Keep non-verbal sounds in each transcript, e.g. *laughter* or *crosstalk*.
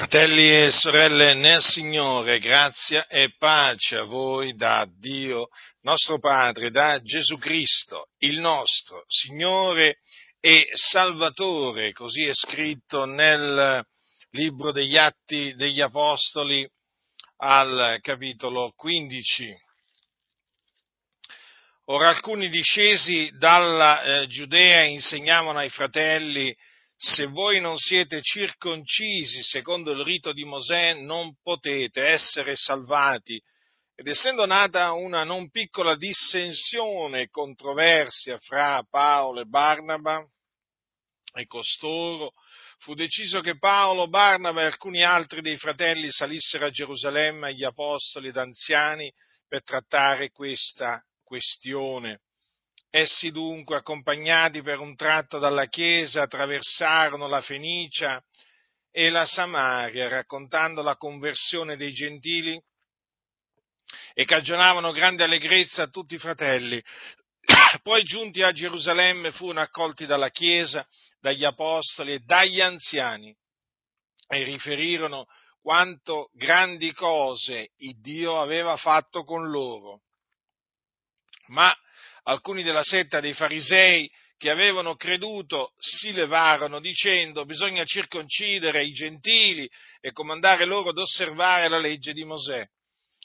Fratelli e sorelle nel Signore, grazia e pace a voi da Dio nostro Padre, da Gesù Cristo, il nostro Signore e Salvatore, così è scritto nel libro degli Atti degli Apostoli al capitolo 15. Ora alcuni discesi dalla eh, Giudea insegnavano ai fratelli se voi non siete circoncisi secondo il rito di Mosè non potete essere salvati. Ed essendo nata una non piccola dissensione e controversia fra Paolo e Barnaba e costoro, fu deciso che Paolo, Barnaba e alcuni altri dei fratelli salissero a Gerusalemme agli apostoli ed anziani per trattare questa questione. Essi dunque, accompagnati per un tratto dalla Chiesa, attraversarono la Fenicia e la Samaria, raccontando la conversione dei gentili e cagionavano grande allegrezza a tutti i fratelli. *coughs* Poi giunti a Gerusalemme furono accolti dalla Chiesa, dagli Apostoli e dagli anziani e riferirono quanto grandi cose Dio aveva fatto con loro. Ma alcuni della setta dei farisei che avevano creduto si levarono dicendo bisogna circoncidere i gentili e comandare loro ad osservare la legge di Mosè.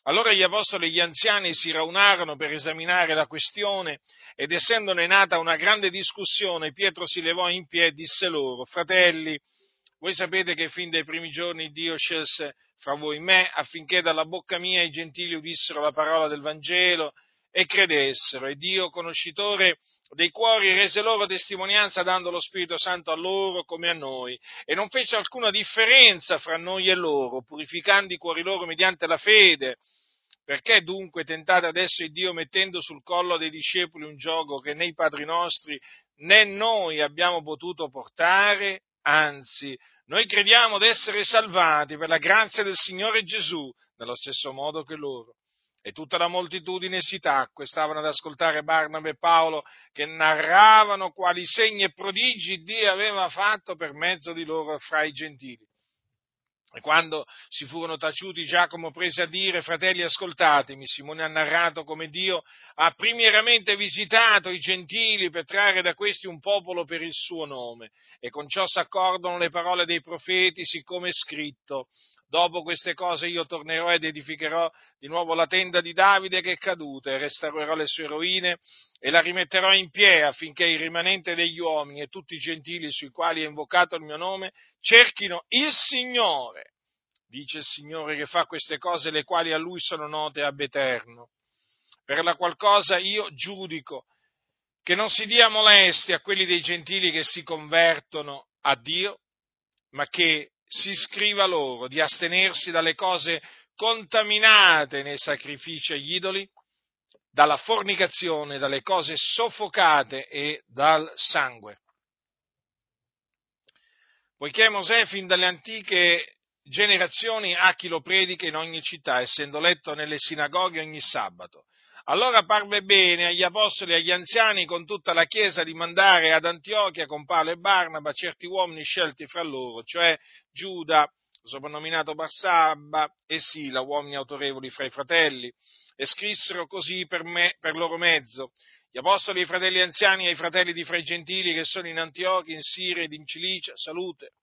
Allora gli apostoli e gli anziani si raunarono per esaminare la questione ed essendone nata una grande discussione, Pietro si levò in piedi e disse loro, fratelli, voi sapete che fin dai primi giorni Dio scelse fra voi me affinché dalla bocca mia i gentili udissero la parola del Vangelo e credessero. E Dio, conoscitore dei cuori, rese loro testimonianza dando lo Spirito Santo a loro come a noi, e non fece alcuna differenza fra noi e loro, purificando i cuori loro mediante la fede. Perché dunque tentate adesso il Dio mettendo sul collo dei discepoli un gioco che né i padri nostri né noi abbiamo potuto portare? Anzi, noi crediamo d'essere salvati per la grazia del Signore Gesù, nello stesso modo che loro e tutta la moltitudine si tacque, stavano ad ascoltare Barnaba e Paolo che narravano quali segni e prodigi Dio aveva fatto per mezzo di loro fra i gentili. E quando si furono taciuti, Giacomo prese a dire, fratelli ascoltatemi, Simone ha narrato come Dio ha primieramente visitato i gentili per trarre da questi un popolo per il suo nome. E con ciò s'accordano le parole dei profeti, siccome è scritto, Dopo queste cose io tornerò ed edificherò di nuovo la tenda di Davide che è caduta e restaurerò le sue rovine e la rimetterò in piedi affinché il rimanente degli uomini e tutti i gentili sui quali è invocato il mio nome cerchino il Signore. Dice il Signore che fa queste cose le quali a lui sono note ab eterno. Per la qual cosa io giudico che non si dia molestia a quelli dei gentili che si convertono a Dio, ma che si scriva loro di astenersi dalle cose contaminate nei sacrifici agli idoli, dalla fornicazione, dalle cose soffocate e dal sangue. Poiché Mosè fin dalle antiche generazioni ha chi lo predica in ogni città, essendo letto nelle sinagoghe ogni sabato, allora parve bene agli apostoli e agli anziani con tutta la Chiesa di mandare ad Antiochia con Paolo e Barnaba certi uomini scelti fra loro, cioè Giuda, soprannominato Barsabba, e Sila, uomini autorevoli fra i fratelli, e scrissero così per, me, per loro mezzo. Gli apostoli, i fratelli anziani e i fratelli di fra i gentili che sono in Antiochia, in Siria ed in Cilicia, salute,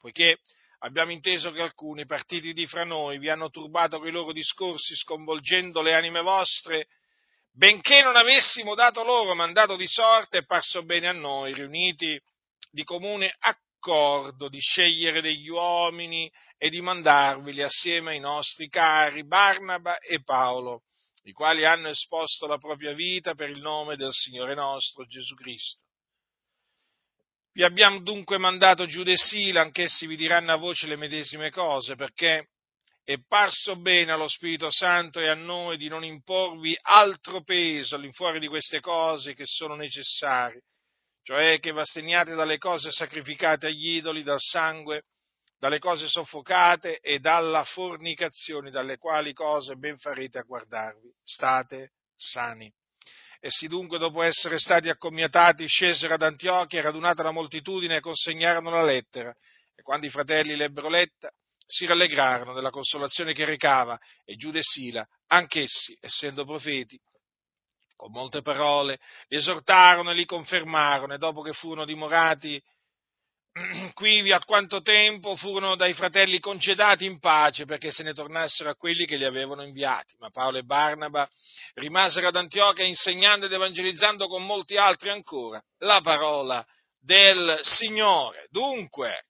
poiché abbiamo inteso che alcuni partiti di fra noi vi hanno turbato con i loro discorsi, sconvolgendo le anime vostre, benché non avessimo dato loro mandato di sorte, è parso bene a noi, riuniti di comune accordo, di scegliere degli uomini e di mandarvili assieme ai nostri cari Barnaba e Paolo, i quali hanno esposto la propria vita per il nome del Signore nostro Gesù Cristo. Vi abbiamo dunque mandato Giuda e Sila, anch'essi vi diranno a voce le medesime cose, perché è parso bene allo Spirito Santo e a noi di non imporvi altro peso all'infuori di queste cose che sono necessarie, cioè che v'asteniate dalle cose sacrificate agli idoli, dal sangue, dalle cose soffocate e dalla fornicazione, dalle quali cose ben farete a guardarvi. State sani. Essi dunque, dopo essere stati accomiatati, scesero ad Antiochia, radunata la moltitudine, e consegnarono la lettera. E quando i fratelli l'ebbero letta, si rallegrarono della consolazione che recava e Giuda e Sila, anch'essi, essendo profeti, con molte parole, li esortarono e li confermarono e dopo che furono dimorati *clears throat* quivi a quanto tempo furono dai fratelli concedati in pace perché se ne tornassero a quelli che li avevano inviati. Ma Paolo e Barnaba rimasero ad Antiochia insegnando ed evangelizzando con molti altri ancora la parola del Signore. Dunque,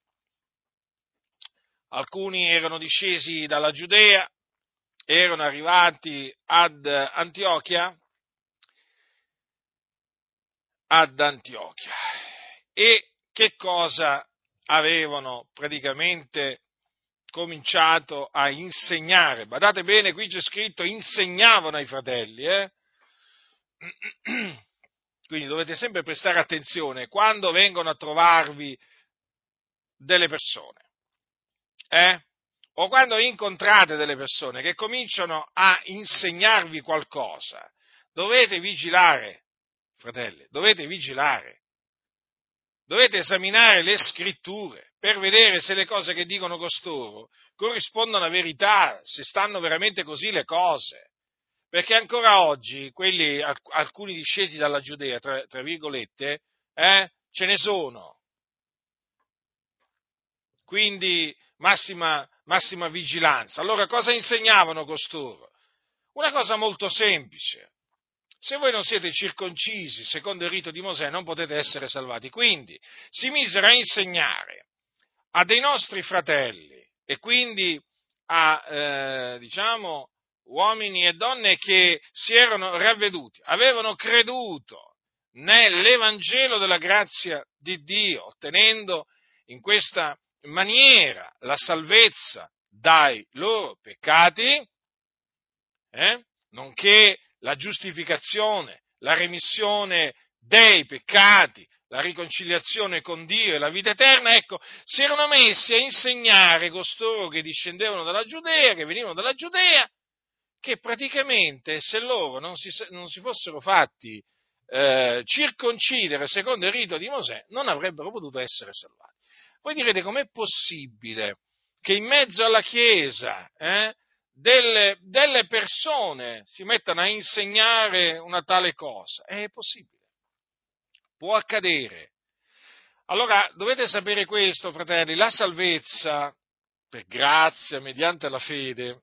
alcuni erano discesi dalla Giudea, erano arrivati ad Antiochia, ad Antiochia e che cosa avevano praticamente cominciato a insegnare. Badate bene, qui c'è scritto insegnavano ai fratelli. Eh? *clears throat* Quindi dovete sempre prestare attenzione quando vengono a trovarvi delle persone. Eh? O quando incontrate delle persone che cominciano a insegnarvi qualcosa, dovete vigilare, fratelli, dovete vigilare dovete esaminare le scritture per vedere se le cose che dicono costoro corrispondono alla verità, se stanno veramente così le cose. Perché ancora oggi quelli, alcuni discesi dalla Giudea, tra, tra virgolette, eh, ce ne sono. Quindi massima, massima vigilanza. Allora cosa insegnavano costoro? Una cosa molto semplice. Se voi non siete circoncisi secondo il rito di Mosè non potete essere salvati. Quindi si misero a insegnare a dei nostri fratelli e quindi a, eh, diciamo, uomini e donne che si erano ravveduti, avevano creduto nell'Evangelo della grazia di Dio, ottenendo in questa maniera la salvezza dai loro peccati, eh, nonché la giustificazione, la remissione dei peccati, la riconciliazione con Dio e la vita eterna, ecco, si erano messi a insegnare costoro che discendevano dalla Giudea, che venivano dalla Giudea, che praticamente se loro non si, non si fossero fatti eh, circoncidere secondo il rito di Mosè, non avrebbero potuto essere salvati. Voi direte com'è possibile che in mezzo alla Chiesa eh, delle, delle persone si mettano a insegnare una tale cosa. È possibile, può accadere. Allora dovete sapere questo, fratelli, la salvezza per grazia, mediante la fede,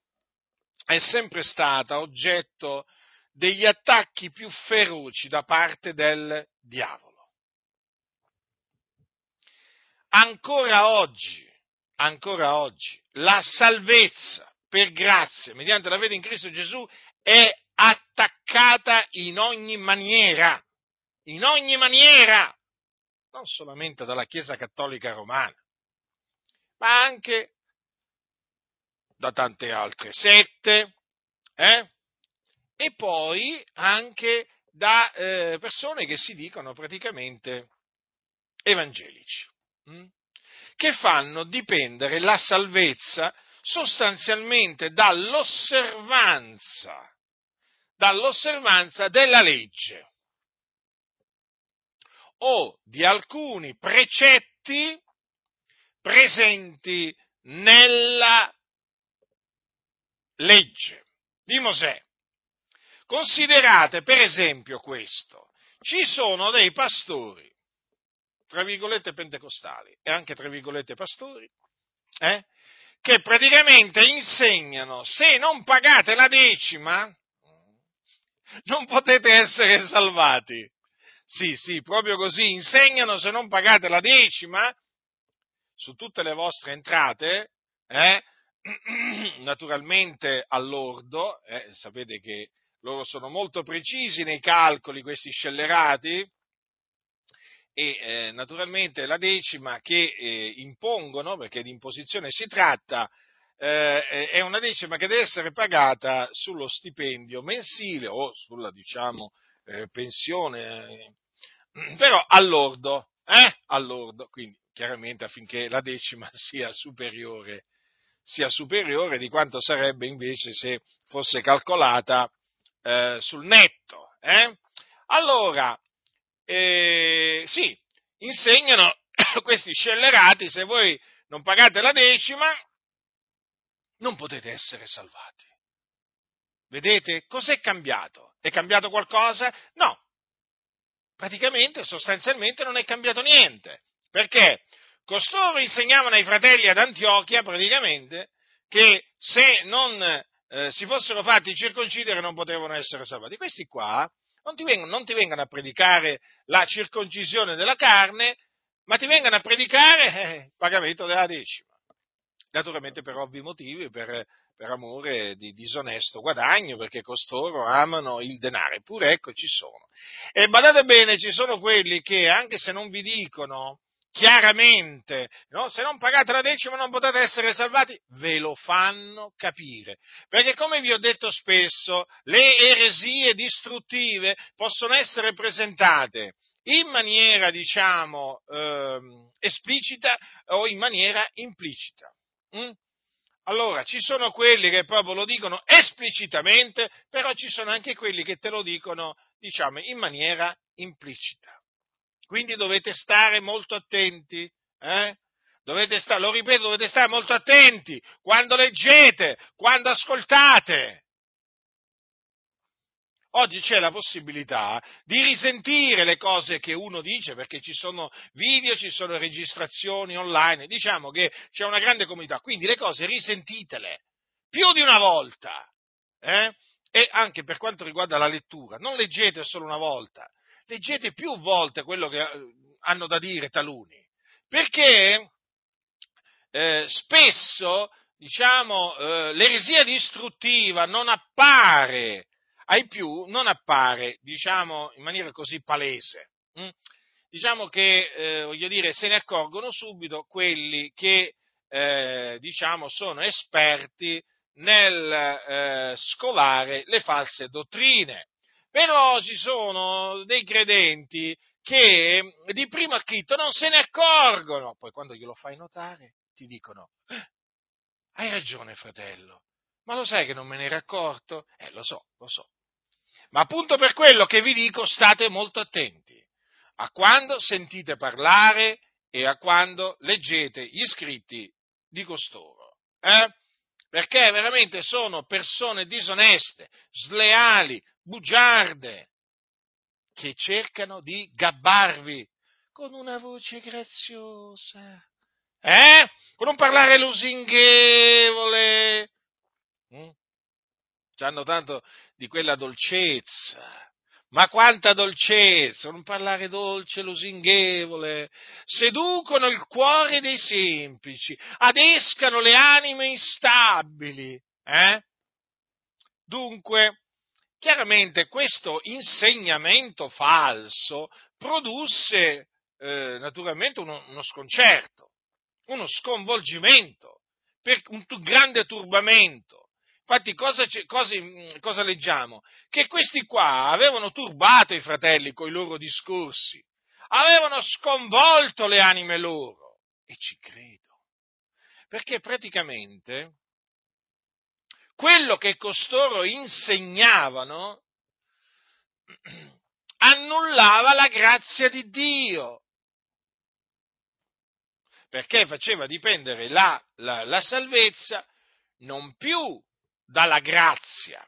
è sempre stata oggetto degli attacchi più feroci da parte del diavolo. Ancora oggi, ancora oggi, la salvezza per grazia, mediante la fede in Cristo Gesù, è attaccata in ogni maniera, in ogni maniera, non solamente dalla Chiesa Cattolica Romana, ma anche da tante altre sette, eh? e poi anche da eh, persone che si dicono praticamente evangelici? Che fanno dipendere la salvezza sostanzialmente dall'osservanza, dall'osservanza della legge. O di alcuni precetti presenti nella legge. Di Mosè. Considerate per esempio questo, ci sono dei pastori, tra virgolette pentecostali e anche tra virgolette pastori, eh, che praticamente insegnano se non pagate la decima non potete essere salvati. Sì, sì, proprio così, insegnano se non pagate la decima su tutte le vostre entrate, eh, *clears throat* naturalmente all'ordo, eh, sapete che loro sono molto precisi nei calcoli, questi scellerati, e eh, naturalmente la decima che eh, impongono, perché di imposizione si tratta, eh, è una decima che deve essere pagata sullo stipendio mensile o sulla diciamo, eh, pensione, eh, però all'ordo, eh? all'ordo, quindi chiaramente affinché la decima *laughs* sia superiore, sia superiore di quanto sarebbe invece se fosse calcolata sul netto. Allora, eh, sì, insegnano *coughs* questi scellerati, se voi non pagate la decima, non potete essere salvati. Vedete? Cos'è cambiato? È cambiato qualcosa? No. Praticamente, sostanzialmente non è cambiato niente. Perché? Costoro insegnavano ai fratelli ad Antiochia, praticamente, che se non eh, si fossero fatti circoncidere non potevano essere salvati. Questi qua non ti, vengono, non ti vengono a predicare la circoncisione della carne, ma ti vengono a predicare eh, il pagamento della decima. Naturalmente per ovvi motivi, per, per amore di disonesto guadagno, perché costoro amano il denaro. Eppure ecco ci sono. E badate bene, ci sono quelli che anche se non vi dicono chiaramente, no? se non pagate la decima non potete essere salvati, ve lo fanno capire. Perché come vi ho detto spesso, le eresie distruttive possono essere presentate in maniera, diciamo, eh, esplicita o in maniera implicita. Mm? Allora, ci sono quelli che proprio lo dicono esplicitamente, però ci sono anche quelli che te lo dicono, diciamo, in maniera implicita. Quindi dovete stare molto attenti, eh? Stare, lo ripeto, dovete stare molto attenti quando leggete, quando ascoltate. Oggi c'è la possibilità di risentire le cose che uno dice perché ci sono video, ci sono registrazioni online, diciamo che c'è una grande comunità, quindi le cose risentitele più di una volta. Eh? E anche per quanto riguarda la lettura, non leggete solo una volta, leggete più volte quello che eh, hanno da dire taluni, perché eh, spesso diciamo, eh, l'eresia distruttiva non appare ai più, non appare diciamo, in maniera così palese. Hm? Diciamo che, eh, voglio dire, se ne accorgono subito quelli che eh, diciamo, sono esperti nel eh, scovare le false dottrine. Però ci sono dei credenti che di primo acchito non se ne accorgono, poi quando glielo fai notare ti dicono, eh, hai ragione fratello, ma lo sai che non me ne ero accorto? Eh, lo so, lo so. Ma appunto per quello che vi dico state molto attenti a quando sentite parlare e a quando leggete gli scritti di costoro. Eh? Perché veramente sono persone disoneste, sleali, bugiarde, che cercano di gabbarvi con una voce graziosa, eh? Con un parlare lusinghevole. Mm? C'hanno tanto di quella dolcezza. Ma quanta dolcezza, un parlare dolce, lusinghevole, seducono il cuore dei semplici, adescano le anime instabili. Eh? Dunque, Chiaramente questo insegnamento falso produsse eh, naturalmente uno, uno, sconcerto, uno sconvolgimento, un grande turbamento. Infatti cosa, cosa, cosa, leggiamo? Che questi qua avevano turbato i fratelli con i loro discorsi, avevano sconvolto le anime loro. E ci credo. Perché praticamente quello che costoro insegnavano *clears throat* annullava la grazia di Dio, perché faceva dipendere la, la, la salvezza non più dalla grazia,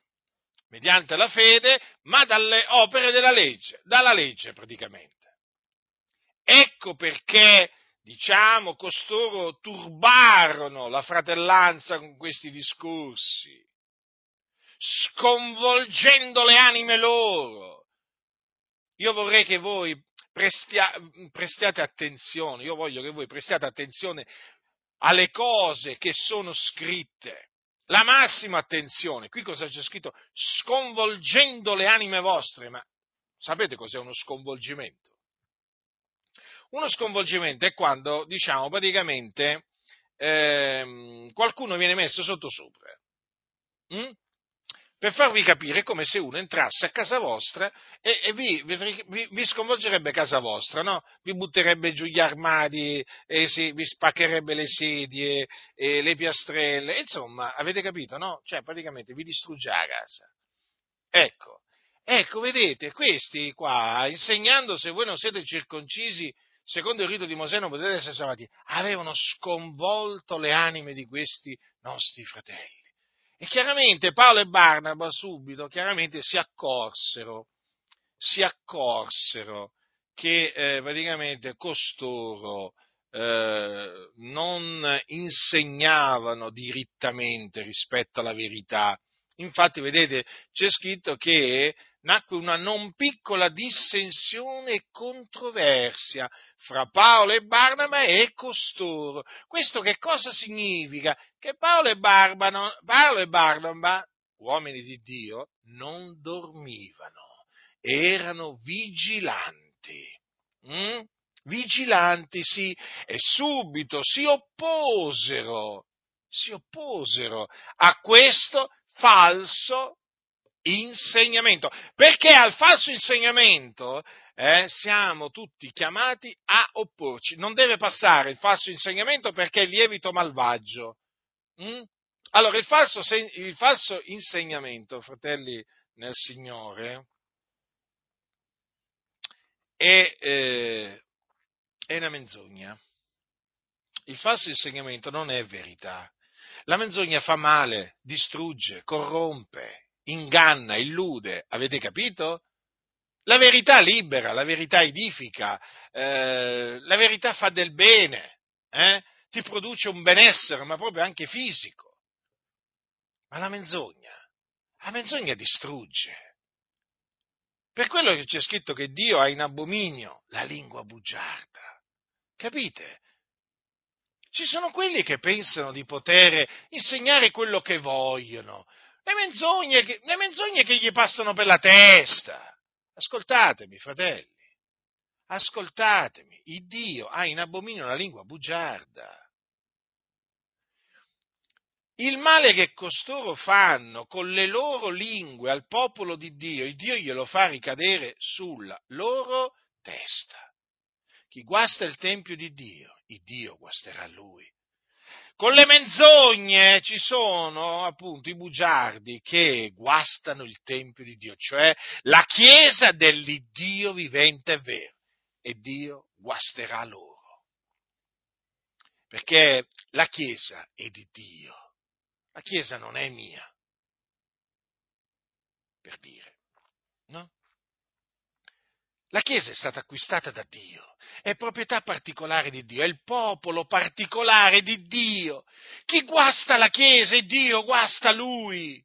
mediante la fede, ma dalle opere della legge, dalla legge praticamente. Ecco perché, diciamo, costoro turbarono la fratellanza con questi discorsi sconvolgendo le anime loro. Io vorrei che voi prestia, prestiate attenzione, io voglio che voi prestiate attenzione alle cose che sono scritte. La massima attenzione. Qui cosa c'è scritto? Sconvolgendo le anime vostre, ma sapete cos'è uno sconvolgimento? Uno sconvolgimento è quando, diciamo, praticamente ehm, qualcuno viene messo sotto sopra. Mm? Per farvi capire come se uno entrasse a casa vostra e, e vi, vi, vi, sconvolgerebbe casa vostra, no? Vi butterebbe giù gli armadi, si, vi spaccherebbe le sedie, le piastrelle, insomma, avete capito, no? Cioè, praticamente vi distrugge la casa. Ecco, ecco, vedete, questi qua, insegnando se voi non siete circoncisi, secondo il rito di Mosè non potete essere salvati, avevano sconvolto le anime di questi nostri fratelli. E chiaramente Paolo e Barnaba subito chiaramente si accorsero, si accorsero che eh, praticamente costoro eh, non insegnavano dirittamente rispetto alla verità. Infatti, vedete, c'è scritto che nacque una non piccola dissensione e controversia fra Paolo e Barnaba e costoro. Questo che cosa significa? Che Paolo e, Barbano, Paolo e Barnaba, uomini di Dio, non dormivano, erano vigilanti. Mm? Vigilanti, sì, e subito si opposero, si opposero a questo falso insegnamento. Perché al falso insegnamento eh, siamo tutti chiamati a opporci. Non deve passare il falso insegnamento perché è lievito malvagio. Mm? Allora, il falso, il falso, insegnamento, fratelli nel Signore, è, eh, è una menzogna. Il falso insegnamento non è verità. La menzogna fa male, distrugge, corrompe, inganna, illude, avete capito? La verità libera, la verità edifica, eh, la verità fa del bene, eh? ti produce un benessere, ma proprio anche fisico. Ma la menzogna, la menzogna distrugge. Per quello che c'è scritto che Dio ha in abominio la lingua bugiarda. Capite? Ci sono quelli che pensano di poter insegnare quello che vogliono, le menzogne, che, le menzogne che gli passano per la testa. Ascoltatemi, fratelli, ascoltatemi, il Dio ha in abominio la lingua bugiarda. Il male che costoro fanno con le loro lingue al popolo di Dio, il Dio glielo fa ricadere sulla loro testa. Chi guasta il Tempio di Dio, il Dio guasterà lui. Con le menzogne ci sono appunto i bugiardi che guastano il Tempio di Dio, cioè la Chiesa dell'Iddio vivente e vero, e Dio guasterà loro. Perché la Chiesa è di Dio, la Chiesa non è mia, per dire? La Chiesa è stata acquistata da Dio, è proprietà particolare di Dio, è il popolo particolare di Dio. Chi guasta la Chiesa è Dio, guasta Lui.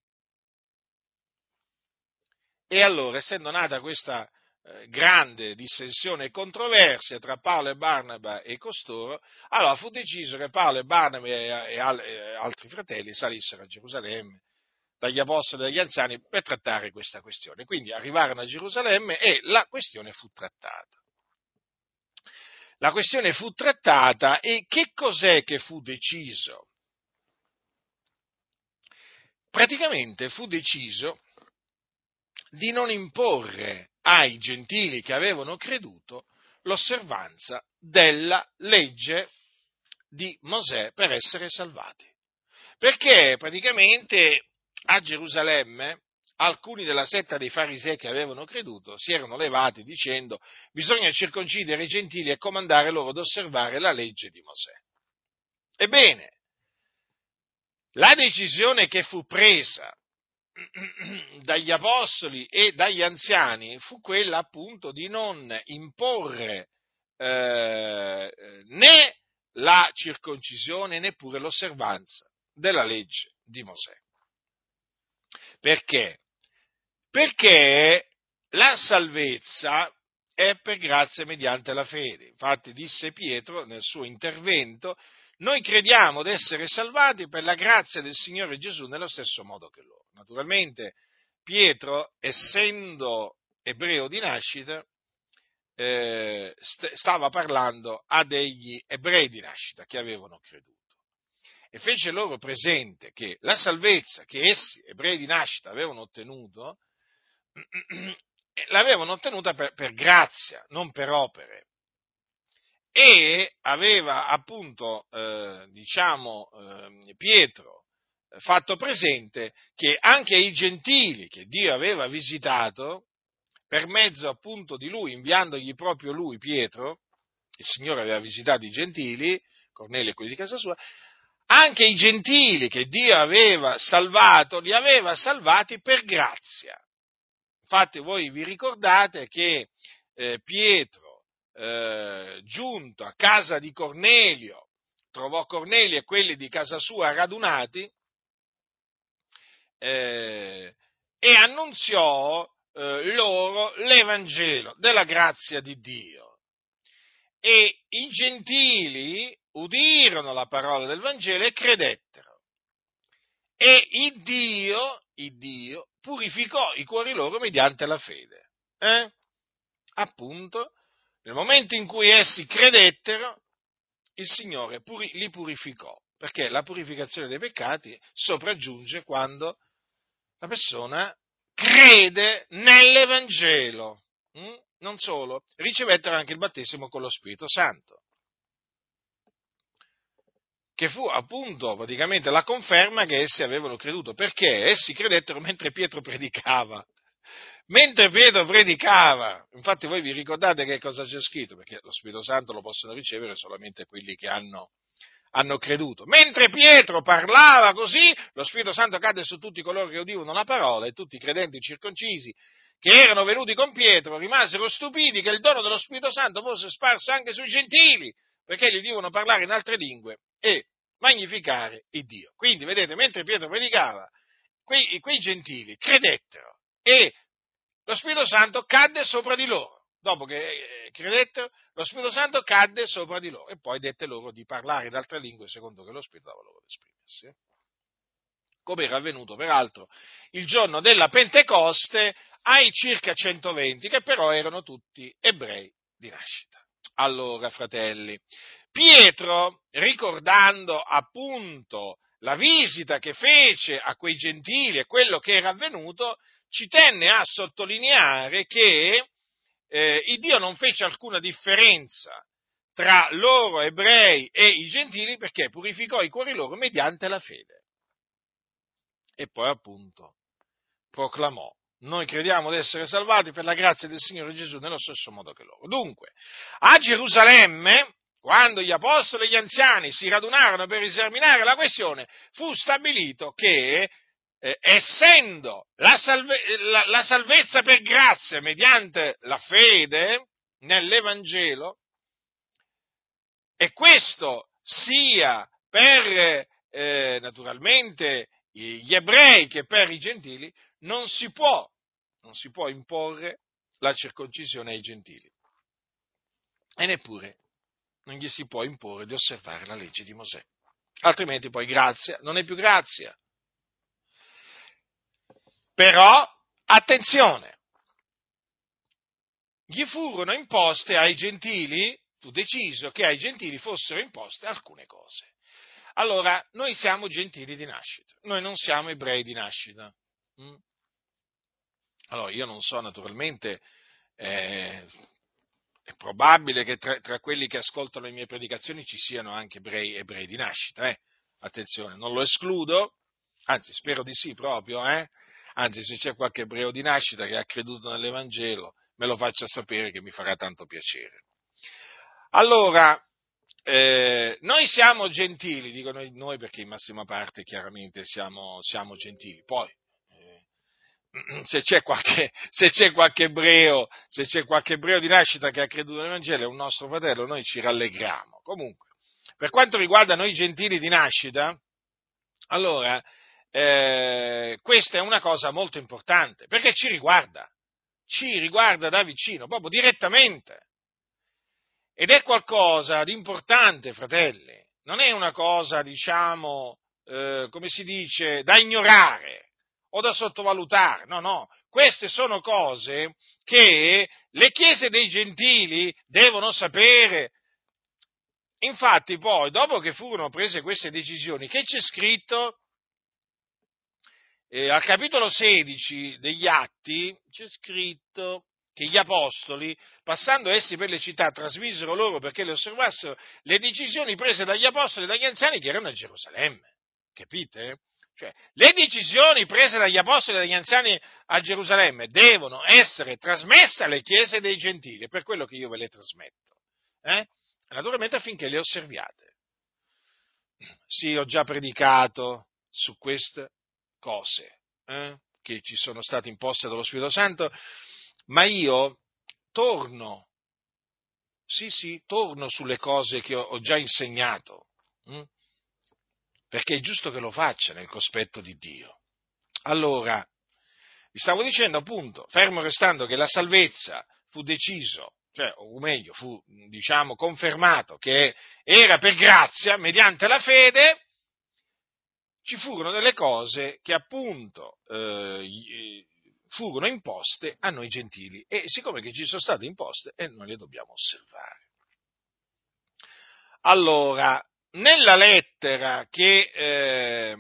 E allora, essendo nata questa eh, grande dissensione e controversia tra Paolo e Barnaba e costoro, allora fu deciso che Paolo e Barnaba e, altri fratelli salissero a Gerusalemme dagli apostoli e dagli anziani per trattare questa questione. Quindi arrivarono a Gerusalemme e la questione fu trattata. La questione fu trattata e che cos'è che fu deciso? Praticamente fu deciso di non imporre ai gentili che avevano creduto l'osservanza della legge di Mosè per essere salvati. Perché praticamente a Gerusalemme alcuni della setta dei farisei che avevano creduto si erano levati dicendo bisogna circoncidere i gentili e comandare loro ad osservare la legge di Mosè. Ebbene, la decisione che fu presa *clears throat* dagli apostoli e dagli anziani fu quella appunto di non imporre eh, né la circoncisione neppure l'osservanza della legge di Mosè. Perché? Perché la salvezza è per grazia mediante la fede. Infatti disse Pietro nel suo intervento, noi crediamo di essere salvati per la grazia del Signore Gesù nello stesso modo che loro. Naturalmente Pietro, essendo ebreo di nascita, eh, st- stava parlando a degli ebrei di nascita che avevano creduto e fece loro presente che la salvezza che essi, ebrei di nascita, avevano ottenuto, *clears throat* l'avevano ottenuta per, per grazia, non per opere. E aveva appunto, eh, diciamo, eh, Pietro fatto presente che anche i gentili che Dio aveva visitato, per mezzo appunto di lui, inviandogli proprio lui, Pietro, il Signore aveva visitato i gentili, Cornelio e quelli di casa sua, anche i gentili che Dio aveva salvato, li aveva salvati per grazia. Infatti voi vi ricordate che eh, Pietro, eh, giunto a casa di Cornelio, trovò Cornelio e quelli di casa sua radunati eh, e annunziò eh, loro l'Evangelo della grazia di Dio. E i gentili udirono la parola del Vangelo e credettero. E il Dio, il Dio purificò i cuori loro mediante la fede. Eh? Appunto, nel momento in cui essi credettero, il Signore puri- li purificò, perché la purificazione dei peccati sopraggiunge quando la persona crede nell'Evangelo. Mm? Non solo, ricevettero anche il battesimo con lo Spirito Santo, che fu appunto praticamente la conferma che essi avevano creduto, perché essi credettero mentre Pietro predicava. Mentre Pietro predicava, infatti voi vi ricordate che cosa c'è scritto, perché lo Spirito Santo lo possono ricevere solamente quelli che hanno hanno creduto. Mentre Pietro parlava così, lo Spirito Santo cadde su tutti coloro che udivano la parola e tutti i credenti circoncisi che erano venuti con Pietro rimasero stupiti che il dono dello Spirito Santo fosse sparso anche sui gentili, perché gli udivano parlare in altre lingue e magnificare il Dio. Quindi, vedete, mentre Pietro predicava, quei, quei gentili credettero e lo Spirito Santo cadde sopra di loro dopo che eh, credettero, lo Spirito Santo cadde sopra di loro e poi dette loro di parlare in altre lingue secondo che lo Spirito dava loro ad esprimersi. Come era avvenuto peraltro il giorno della Pentecoste ai circa 120, che però erano tutti ebrei di nascita. Allora, fratelli, Pietro, ricordando appunto la visita che fece a quei gentili e quello che era avvenuto, ci tenne a sottolineare che eh, il Dio non fece alcuna differenza tra loro ebrei e i gentili perché purificò i cuori loro mediante la fede. E poi appunto proclamò, noi crediamo di essere salvati per la grazia del Signore Gesù nello stesso modo che loro. Dunque, a Gerusalemme, quando gli apostoli e gli anziani si radunarono per esaminare la questione, fu stabilito che eh, essendo la, salve, la, la salvezza per grazia mediante la fede nell'Evangelo, e questo sia per eh, naturalmente gli ebrei che per i gentili, non si può, non si può imporre la circoncisione ai gentili. E neppure non gli si può imporre di osservare la legge di Mosè. Altrimenti poi grazia non è più grazia. Però, attenzione, gli furono imposte ai gentili, fu deciso che ai gentili fossero imposte alcune cose. Allora, noi siamo gentili di nascita, noi non siamo ebrei di nascita. Allora, io non so naturalmente, eh, è probabile che tra, tra, quelli che ascoltano le mie predicazioni ci siano anche ebrei, ebrei di nascita, eh? attenzione, non lo escludo, anzi spero di sì proprio, eh? Anzi, se c'è qualche ebreo di nascita che ha creduto nell'Evangelo, me lo faccia sapere che mi farà tanto piacere. Allora, eh, noi siamo gentili, dico noi, noi, perché in massima parte chiaramente siamo, siamo gentili, poi *clears throat* se, c'è qualche, se, c'è qualche ebreo, se c'è qualche ebreo di nascita che ha creduto nell'Evangelo, è un nostro fratello, noi ci rallegriamo. Comunque, per quanto riguarda noi gentili di nascita, allora, eh, questa è una cosa molto importante, perché ci riguarda, ci riguarda da vicino, proprio direttamente. Ed è qualcosa di importante, fratelli, non è una cosa, diciamo, eh, come si dice, da ignorare o da sottovalutare, no, no, queste sono cose che le chiese dei gentili devono sapere. Infatti poi, dopo che furono prese queste decisioni, che c'è scritto? eh, al capitolo 16 degli Atti c'è scritto che gli apostoli, passando essi per le città, trasmisero loro perché le osservassero le decisioni prese dagli apostoli e dagli anziani che erano a Gerusalemme. Capite? Cioè, le decisioni prese dagli apostoli e dagli anziani a Gerusalemme devono essere trasmesse alle chiese dei gentili, è per quello che io ve le trasmetto. Eh? naturalmente affinché le osserviate. Sì, ho già predicato su queste cose eh, che ci sono state imposte dallo Spirito Santo, ma io torno, sì, sì, torno sulle cose che ho, già insegnato, hm? Perché è giusto che lo faccia nel cospetto di Dio. Allora, vi stavo dicendo appunto, fermo restando che la salvezza fu deciso, cioè, o meglio, fu, diciamo, confermato che era per grazia, mediante la fede, ci furono delle cose che appunto eh, furono imposte a noi gentili e siccome che ci sono state imposte, eh, noi le dobbiamo osservare. Allora, nella lettera che eh,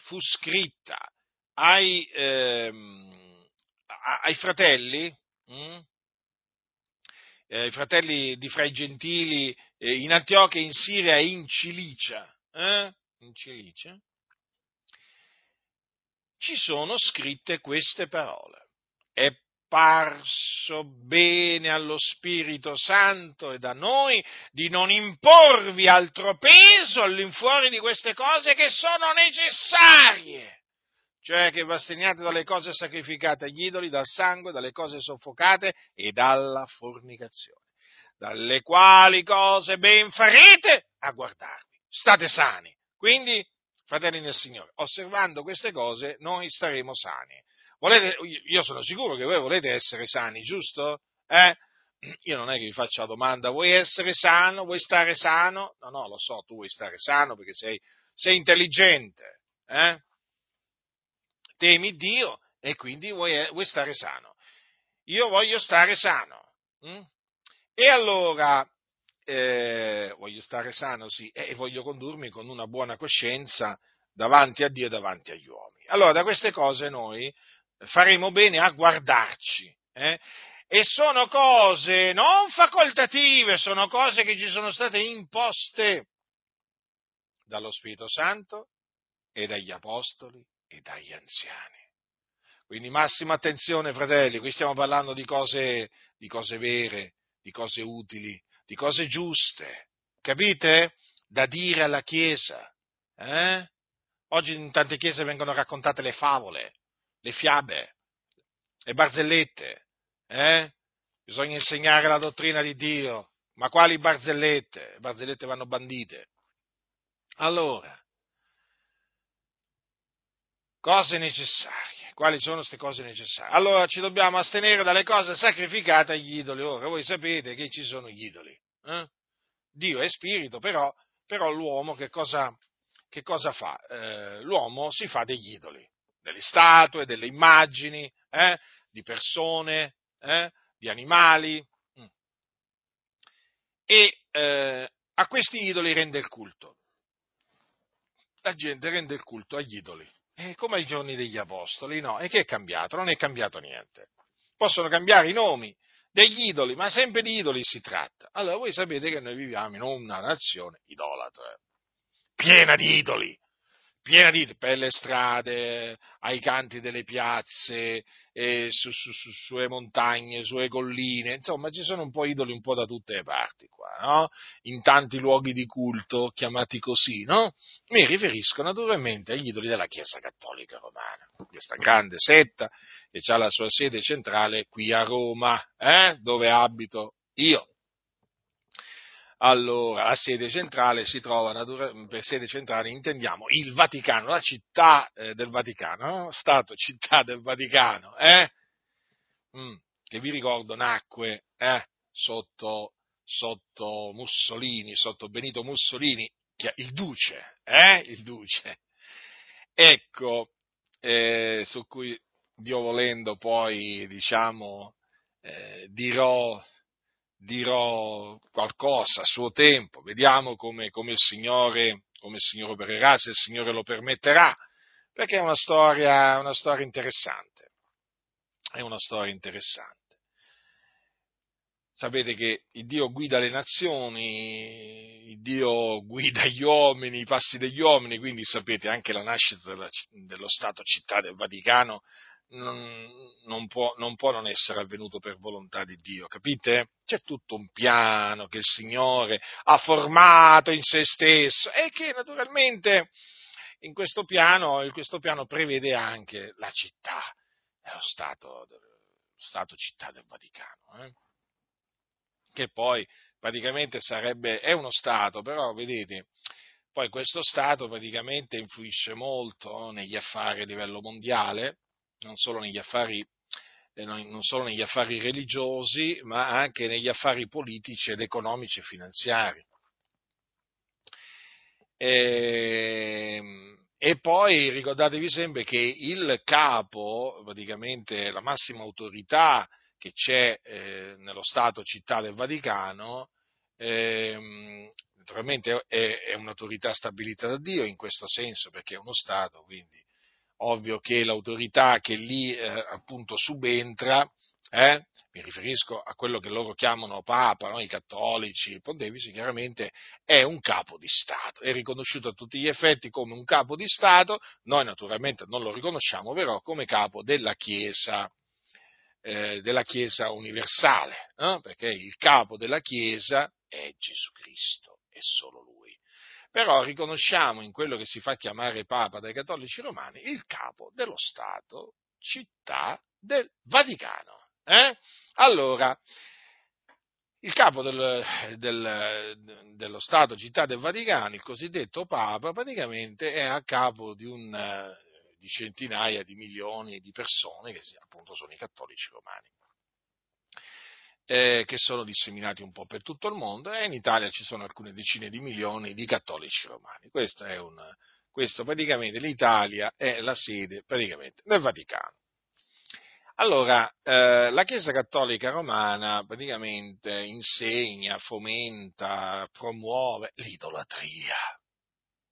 fu scritta ai, eh, ai fratelli, hm? eh, i fratelli di fra i gentili eh, in Antiochia, in Siria e in Cilicia, eh? in Cilicia, ci sono scritte queste parole. È parso bene allo Spirito Santo e da noi di non imporvi altro peso all'infuori di queste cose che sono necessarie, cioè che v'assegniate dalle cose sacrificate agli idoli, dal sangue, dalle cose soffocate e dalla fornicazione, dalle quali cose ben farete a guardarvi. State sani. Quindi fratelli nel Signore, osservando queste cose noi staremo sani. Volete, io sono sicuro che voi volete essere sani, giusto? Eh? Io non è che vi faccio la domanda, vuoi essere sano, vuoi stare sano? No, no, lo so, tu vuoi stare sano perché sei, sei intelligente, eh? temi Dio e quindi vuoi, vuoi, stare sano. Io voglio stare sano. Hm? E allora, eh, voglio stare sano, sì, e voglio condurmi con una buona coscienza davanti a Dio e davanti agli uomini. Allora, da queste cose noi faremo bene a guardarci. Eh? E sono cose non facoltative, sono cose che ci sono state imposte dallo Spirito Santo e dagli Apostoli e dagli anziani. Quindi massima attenzione, fratelli, qui stiamo parlando di cose, di cose vere, di cose utili, di cose giuste, capite? Da dire alla Chiesa. Eh? Oggi in tante chiese vengono raccontate le favole, le fiabe, le barzellette. Eh? Bisogna insegnare la dottrina di Dio. Ma quali barzellette? Le barzellette vanno bandite. Allora, cose necessarie. Quali sono queste cose necessarie? Allora ci dobbiamo astenere dalle cose sacrificate agli idoli. Ora voi sapete che ci sono gli idoli. Eh? Dio è spirito, però, però l'uomo che cosa, che cosa fa? Eh, l'uomo si fa degli idoli, delle statue, delle immagini, eh? di persone, eh? di animali. Mm. E eh, a questi idoli rende il culto. La gente rende il culto agli idoli. È come ai giorni degli apostoli, no? E che è cambiato? Non è cambiato niente. Possono cambiare i nomi degli idoli, ma sempre di idoli si tratta. Allora voi sapete che noi viviamo in una nazione idolatra, piena di idoli piena di per le strade, ai canti delle piazze, su, su, su, sulle montagne, sulle colline, insomma ci sono un po' idoli un po' da tutte le parti qua, no? In tanti luoghi di culto chiamati così, no? Mi riferisco naturalmente agli idoli della Chiesa Cattolica Romana, questa grande setta che ha la sua sede centrale qui a Roma, eh? dove abito io. Allora, la sede centrale si trova, per sede centrale intendiamo il Vaticano, la città eh, del Vaticano, no? Stato *laughs* città del Vaticano, eh? mm, che vi ricordo nacque eh, sotto, sotto, Mussolini, sotto Benito Mussolini, il duce, eh? il duce. Ecco, eh, su cui Dio volendo poi, diciamo, eh, dirò dirò qualcosa a suo tempo, vediamo come, come, il, Signore, come il Signore opererà, se il Signore lo permetterà, perché è una storia, una storia interessante. È una storia interessante. Sapete che il Dio guida le nazioni, il Dio guida gli uomini, i passi degli uomini, quindi sapete anche la nascita della, dello Stato città del Vaticano non, non, può, non, può, non essere avvenuto per volontà di Dio, capite? C'è tutto un piano che il Signore ha formato in se stesso e che naturalmente in questo piano, in questo piano prevede anche la città, lo Stato, lo Stato città del Vaticano, eh? che poi praticamente sarebbe, è uno Stato, però vedete, poi questo Stato praticamente influisce molto negli affari a livello mondiale, non solo negli affari, eh, non solo negli affari religiosi, ma anche negli affari politici ed economici e finanziari. E, ehm, e poi ricordatevi sempre che il capo, praticamente la massima autorità che c'è eh, nello Stato città del Vaticano, eh, naturalmente è, è, un'autorità stabilita da Dio in questo senso, perché è uno Stato, quindi ovvio che l'autorità che lì eh, appunto subentra, eh, mi riferisco a quello che loro chiamano Papa, no? i cattolici, i pontefici, chiaramente è un capo di Stato, è riconosciuto a tutti gli effetti come un capo di Stato, noi naturalmente non lo riconosciamo però come capo della Chiesa, eh, della Chiesa universale, no? perché il capo della Chiesa è Gesù Cristo, è solo Lui però riconosciamo in quello che si fa chiamare Papa dai cattolici romani il capo dello Stato, città del Vaticano. Eh? Allora, il capo del, del, dello Stato, città del Vaticano, il cosiddetto Papa, praticamente è a capo di, un, di centinaia di milioni di persone che appunto sono i cattolici romani eh, che sono disseminati un po' per tutto il mondo e in Italia ci sono alcune decine di milioni di cattolici romani. Questo è un, questo praticamente l'Italia è la sede praticamente del Vaticano. Allora, eh, la Chiesa Cattolica Romana praticamente insegna, fomenta, promuove l'idolatria.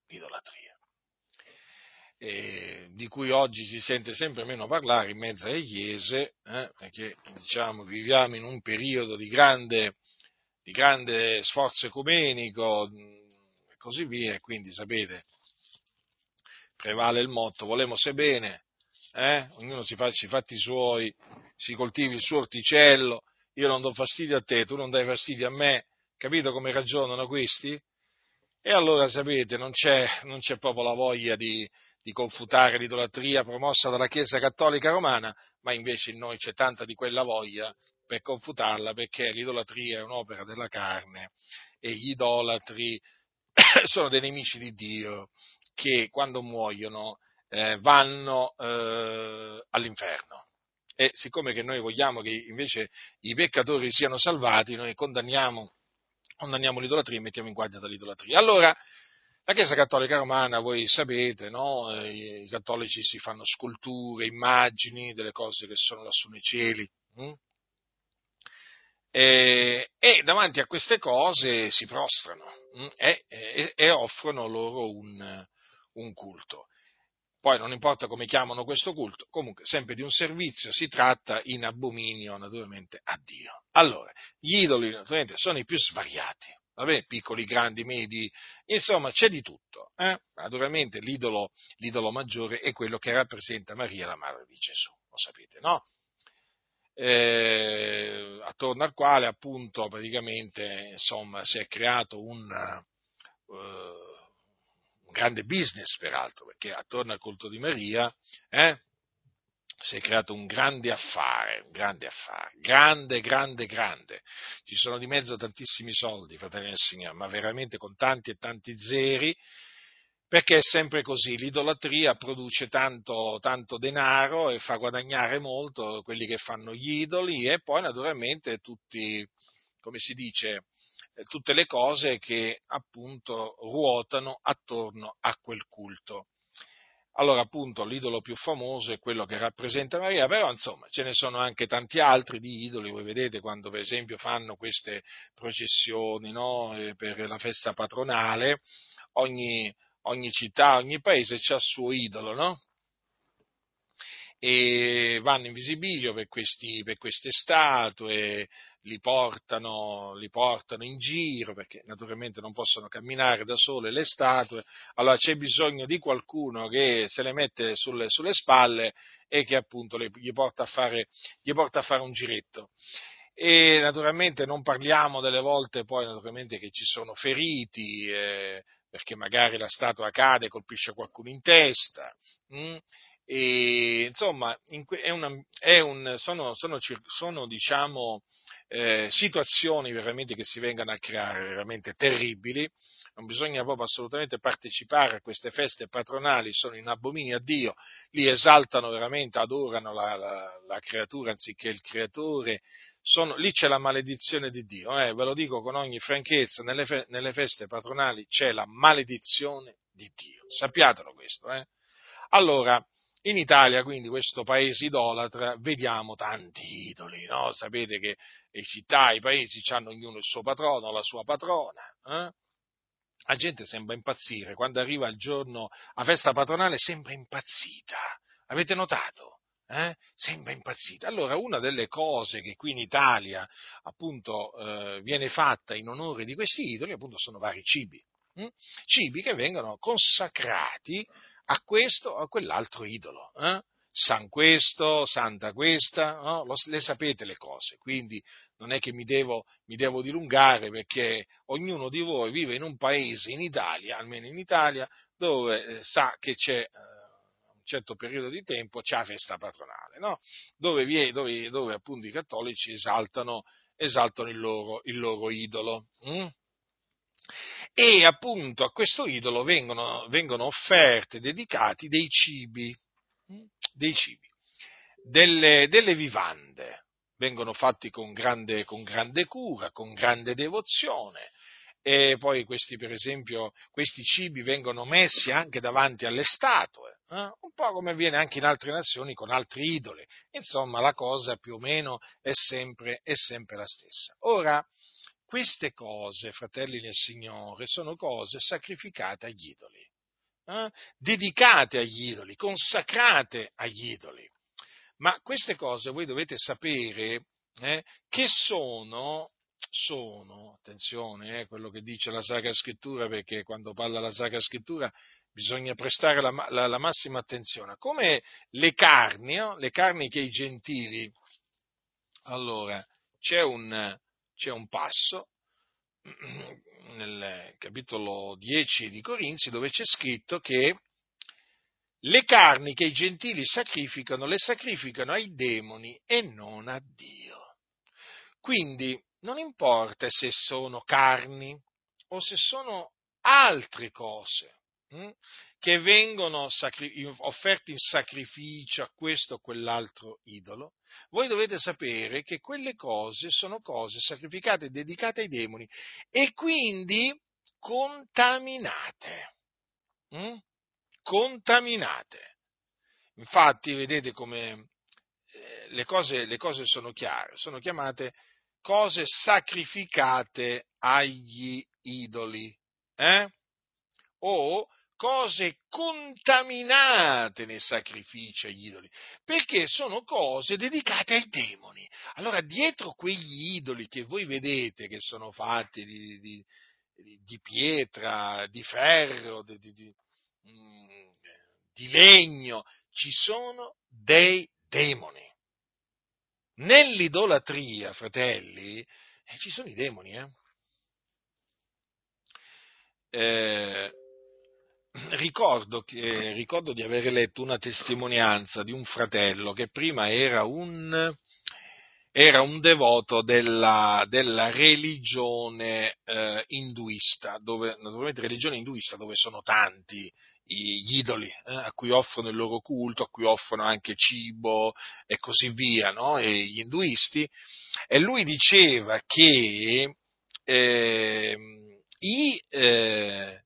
L'idolatria eh, di cui oggi si sente sempre meno parlare in mezzo alle chiese, eh, perché diciamo, viviamo in un periodo di grande, di grande sforzo ecumenico e così via, quindi sapete, prevale il motto, volemo se bene, eh? ognuno si faccia i fatti suoi, si coltivi il suo orticello, io non do fastidio a te, tu non dai fastidio a me, capito come ragionano questi? E allora sapete, non c'è, non c'è proprio la voglia di, di confutare l'idolatria promossa dalla Chiesa Cattolica Romana, ma invece in noi c'è tanta di quella voglia per confutarla perché l'idolatria è un'opera della carne e gli idolatri *coughs* sono dei nemici di Dio che quando muoiono eh, vanno eh, all'inferno. E siccome che noi vogliamo che invece i peccatori siano salvati, noi condanniamo, condanniamo l'idolatria e mettiamo in guardia dall'idolatria. Allora, la Chiesa Cattolica Romana, voi sapete, no? Eh, i cattolici si fanno sculture, immagini delle cose che sono lassù nei cieli. Hm? E, e, davanti a queste cose si prostrano hm? e, e, e, offrono loro un, un culto. Poi non importa come chiamano questo culto, comunque sempre di un servizio si tratta in abominio naturalmente a Dio. Allora, gli idoli naturalmente sono i più svariati, vabbè, piccoli, grandi, medi, insomma c'è di tutto. Eh? Naturalmente l'idolo, l'idolo, maggiore è quello che rappresenta Maria, la madre di Gesù, lo sapete, no? Eh, attorno al quale appunto praticamente insomma si è creato un, uh, un grande business peraltro, perché attorno al culto di Maria eh, si è creato un grande affare, un grande affare, grande, grande, grande. Ci sono di mezzo tantissimi soldi, fratelli del Signore, ma veramente con tanti e tanti zeri, perché è sempre così, l'idolatria produce tanto, tanto denaro e fa guadagnare molto quelli che fanno gli idoli e poi naturalmente tutti, come si dice, tutte le cose che appunto ruotano attorno a quel culto. Allora, appunto, l'idolo più famoso è quello che rappresenta Maria, però insomma ce ne sono anche tanti altri di idoli. Voi vedete quando, per esempio, fanno queste processioni no, eh, per la festa patronale, ogni, ogni città, ogni paese ha il suo idolo, no? E vanno in visibilio per, questi, per queste statue, li portano, li portano in giro perché naturalmente non possono camminare da sole le statue, allora c'è bisogno di qualcuno che se le mette sulle, sulle spalle e che appunto le, gli, porta fare, gli, porta a fare, un giretto. E naturalmente non parliamo delle volte poi naturalmente che ci sono feriti, eh, perché magari la statua cade e colpisce qualcuno in testa. Hm? E, insomma, è una, è un, sono, sono, sono diciamo, eh, situazioni veramente che si vengano a creare, veramente terribili. Non bisogna proprio assolutamente partecipare a queste feste patronali, sono in abominio a Dio, li esaltano veramente, adorano la, la, la creatura anziché il creatore. Sono, lì c'è la maledizione di Dio, eh, ve lo dico con ogni franchezza, nelle, fe, nelle, feste patronali c'è la maledizione di Dio, sappiatelo questo. Eh. Allora, in Italia, quindi, questo paese idolatra, vediamo tanti idoli, no? Sapete che le città, i paesi hanno ognuno il suo patrono, la sua patrona. Eh? La gente sembra impazzire, quando arriva il giorno a festa patronale sembra impazzita. Avete notato? Eh? Sembra impazzita. Allora, una delle cose che qui in Italia appunto eh, viene fatta in onore di questi idoli, appunto, sono vari cibi. Hm? Cibi che vengono consacrati a questo o a quell'altro idolo. Eh? San questo, santa questa, no? Lo, le sapete le cose, quindi non è che mi devo, mi devo, dilungare perché ognuno di voi vive in un paese, in Italia, almeno in Italia, dove eh, sa che c'è eh, un certo periodo di tempo, c'è la festa patronale, no? dove, vi è, dove, dove, appunto i cattolici esaltano, esaltano il, loro, il loro idolo. Hm? E appunto a questo idolo vengono, vengono offerte, dedicati dei cibi, mm, dei cibi delle, delle, vivande, vengono fatti con grande, con grande cura, con grande devozione, e poi questi, per esempio, questi cibi vengono messi anche davanti alle statue, eh? un po' come avviene anche in altre nazioni con altri idoli. Insomma, la cosa più o meno è sempre, è sempre la stessa. Ora, queste cose, fratelli nel Signore, sono cose sacrificate agli idoli, eh? dedicate agli idoli, consacrate agli idoli. Ma queste cose voi dovete sapere eh, che sono, sono, attenzione, eh, quello che dice la Sacra Scrittura, perché quando parla la Sacra Scrittura bisogna prestare la, la, la massima attenzione, come le carni, no? le carni che i gentili, allora, c'è un, c'è un passo *clears throat* nel capitolo 10 di Corinzi dove c'è scritto che le carni che i gentili sacrificano le sacrificano ai demoni e non a Dio. Quindi non importa se sono carni o se sono altre cose hm, che vengono sacri- offerti in sacrificio a questo o quell'altro idolo, voi dovete sapere che quelle cose sono cose sacrificate e dedicate ai demoni e quindi contaminate. Mm? Contaminate. Infatti, vedete come eh, le, cose, le cose sono chiare, sono chiamate cose sacrificate agli idoli. Eh? O cose contaminate nei sacrifici agli idoli, perché sono cose dedicate ai demoni. Allora, dietro quegli idoli che voi vedete, che sono fatti di, di, di pietra, di ferro, di, mm, di, legno, ci sono dei demoni. Nell'idolatria, fratelli, eh, ci sono i demoni, eh? Eh, ricordo, che, ricordo di aver letto una testimonianza di un fratello che prima era un, era un devoto della, della religione eh, induista, dove, naturalmente religione induista dove sono tanti gli idoli eh, a cui offrono il loro culto, a cui offrono anche cibo e così via, no? e gli induisti, e lui diceva che eh, i, eh,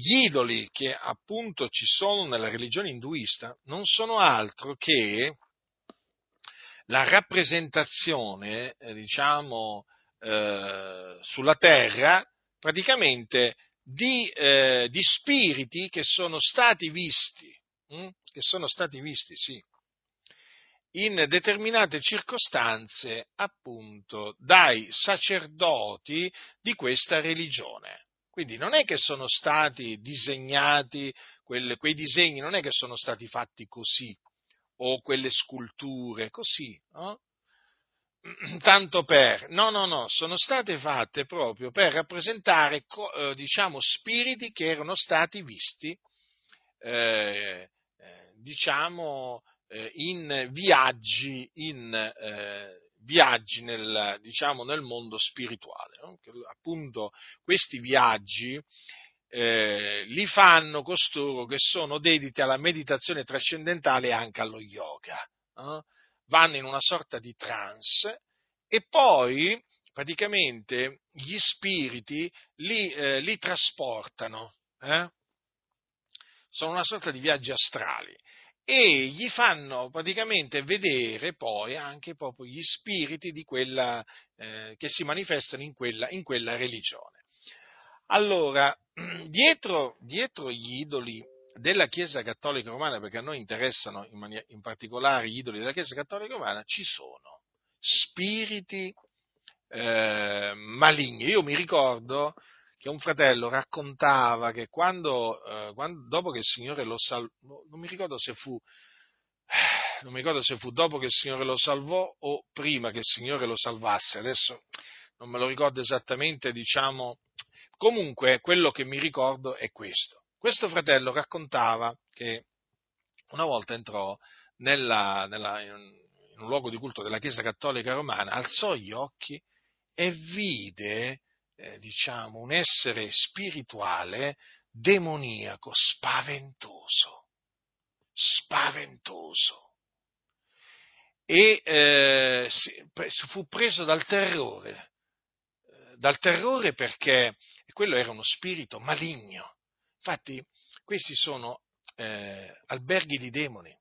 gli idoli che appunto ci sono nella religione induista non sono altro che la rappresentazione, eh, diciamo, eh, sulla terra praticamente di, eh, di, spiriti che sono stati visti, hm? che sono stati visti, sì. in determinate circostanze appunto dai sacerdoti di questa religione. Quindi non è che sono stati disegnati, quelle, quei disegni non è che sono stati fatti così, o quelle sculture così, no? *clears throat* tanto per, no, no, no, sono state fatte proprio per rappresentare, eh, diciamo, spiriti che erano stati visti, eh, eh, diciamo, eh, in viaggi, in eh, viaggi nel, diciamo, nel mondo spirituale. No? appunto questi viaggi eh, li fanno costoro che sono dediti alla meditazione trascendentale e anche allo yoga. No? Vanno in una sorta di trance e poi praticamente gli spiriti li, eh, li trasportano. Eh? Sono una sorta di viaggi astrali e gli fanno praticamente vedere poi anche proprio gli spiriti di quella, eh, che si manifestano in quella, in quella religione. Allora, *clears throat* dietro, dietro, gli idoli della Chiesa Cattolica Romana, perché a noi interessano in, mania, in particolare gli idoli della Chiesa Cattolica Romana, ci sono spiriti eh, maligni. Io mi ricordo che un fratello raccontava che quando, eh, quando dopo che il Signore lo salvò, non mi ricordo se fu, non mi ricordo se fu dopo che il Signore lo salvò o prima che il Signore lo salvasse, adesso non me lo ricordo esattamente, diciamo, comunque quello che mi ricordo è questo. Questo fratello raccontava che una volta entrò nella, nella, in un luogo di culto della Chiesa Cattolica Romana, alzò gli occhi e vide eh, diciamo, un essere spirituale demoniaco, spaventoso, spaventoso. E eh, fu preso dal terrore, eh, dal terrore perché quello era uno spirito maligno. Infatti, questi sono eh, alberghi di demoni,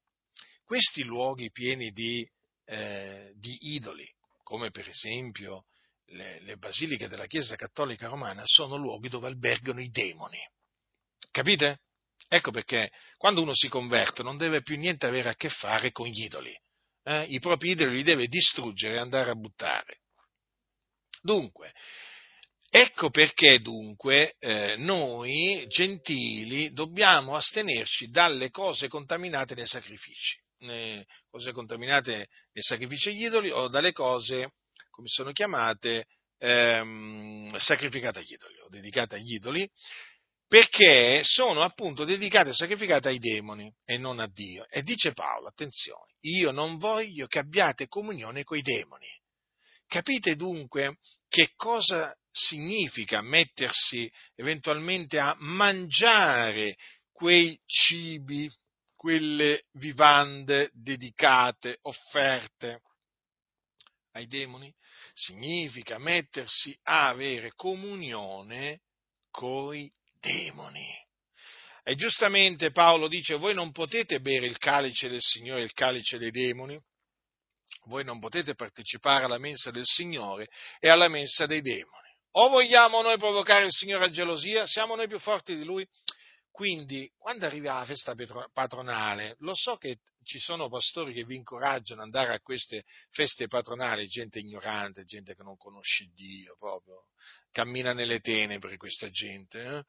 questi luoghi pieni di, eh, di idoli, come per esempio le, le basiliche della Chiesa Cattolica Romana sono luoghi dove albergano i demoni. Capite? Ecco perché quando uno si converte non deve più niente avere a che fare con gli idoli. Eh? I propri idoli li deve distruggere e andare a buttare. Dunque, ecco perché dunque eh, noi gentili dobbiamo astenerci dalle cose contaminate nei sacrifici, né cose contaminate nei sacrifici agli idoli o dalle cose come sono chiamate, ehm, sacrificate agli idoli o dedicate agli idoli, perché sono appunto dedicate e sacrificate ai demoni e non a Dio. E dice Paolo, attenzione, io non voglio che abbiate comunione con i demoni. Capite dunque che cosa significa mettersi eventualmente a mangiare quei cibi, quelle vivande dedicate, offerte ai demoni? significa mettersi a avere comunione coi demoni. E giustamente Paolo dice, voi non potete bere il calice del Signore, il calice dei demoni, voi non potete partecipare alla mensa del Signore e alla mensa dei demoni. O vogliamo noi provocare il Signore a gelosia, siamo noi più forti di Lui? Quindi, quando arriva la festa patronale, lo so che ci sono pastori che vi incoraggiano ad andare a queste feste patronali, gente ignorante, gente che non conosce Dio, proprio cammina nelle tenebre questa gente. Eh?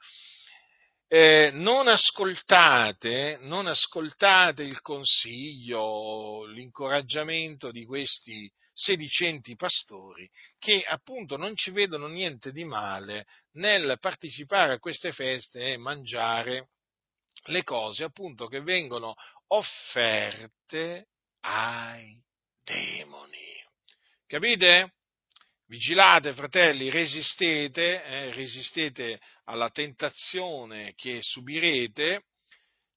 Eh, non, ascoltate, non ascoltate il consiglio, l'incoraggiamento di questi sedicenti pastori che appunto non ci vedono niente di male nel partecipare a queste feste e mangiare le cose appunto che vengono offerte ai demoni. Capite? Vigilate, fratelli, resistete, eh, resistete alla tentazione che subirete,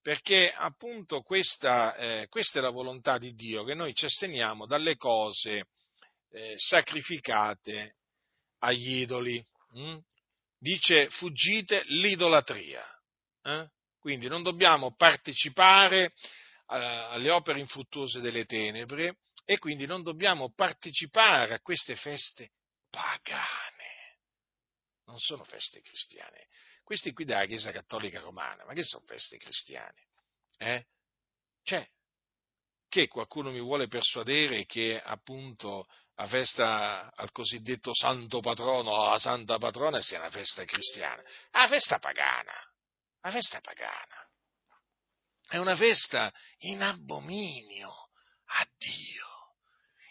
perché appunto questa, eh, questa, è la volontà di Dio, che noi ci asteniamo dalle cose eh, sacrificate agli idoli. Hm? Dice fuggite l'idolatria. Eh? Quindi non dobbiamo partecipare eh, alle opere infruttuose delle tenebre e quindi non dobbiamo partecipare a queste feste pagane, non sono feste cristiane. Questi qui della Chiesa Cattolica Romana, ma che sono feste cristiane? Eh? Cioè, che qualcuno mi vuole persuadere che appunto la festa al cosiddetto santo patrono o alla santa patrona sia una festa cristiana, è festa pagana, una festa pagana, è una festa in abominio a Dio.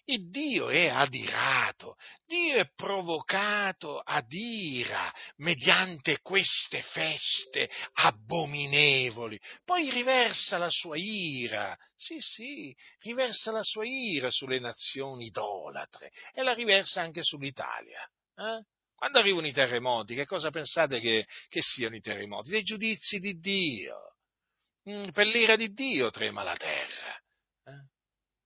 Il Dio è adirato, Dio è provocato ad ira mediante queste feste abominevoli. Poi riversa la sua ira, sì, sì, riversa la sua ira sulle nazioni idolatre e la riversa anche sull'Italia. Eh? Quando arrivano i terremoti, che cosa pensate che, che siano i terremoti? Dei giudizi di Dio. Mm, per l'ira di Dio trema la terra.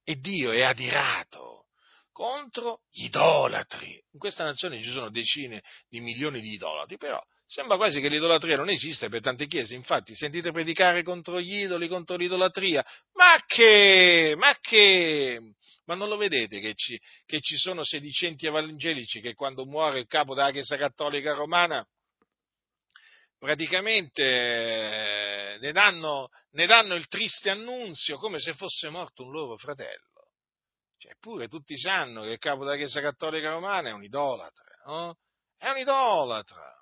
E Dio è adirato contro gli idolatri. In questa nazione ci sono decine di milioni di idolatri, però sembra quasi che l'idolatria non esiste per tante chiese. Infatti, sentite predicare contro gli idoli, contro l'idolatria. Ma che? Ma che? Ma non lo vedete che ci, che ci sono sedicenti evangelici che quando muore il capo della Chiesa Cattolica Romana praticamente eh, ne danno, ne danno il triste annunzio come se fosse morto un loro fratello. Cioè, eppure tutti sanno che il capo della Chiesa Cattolica Romana è un idolatra, no? È un idolatra.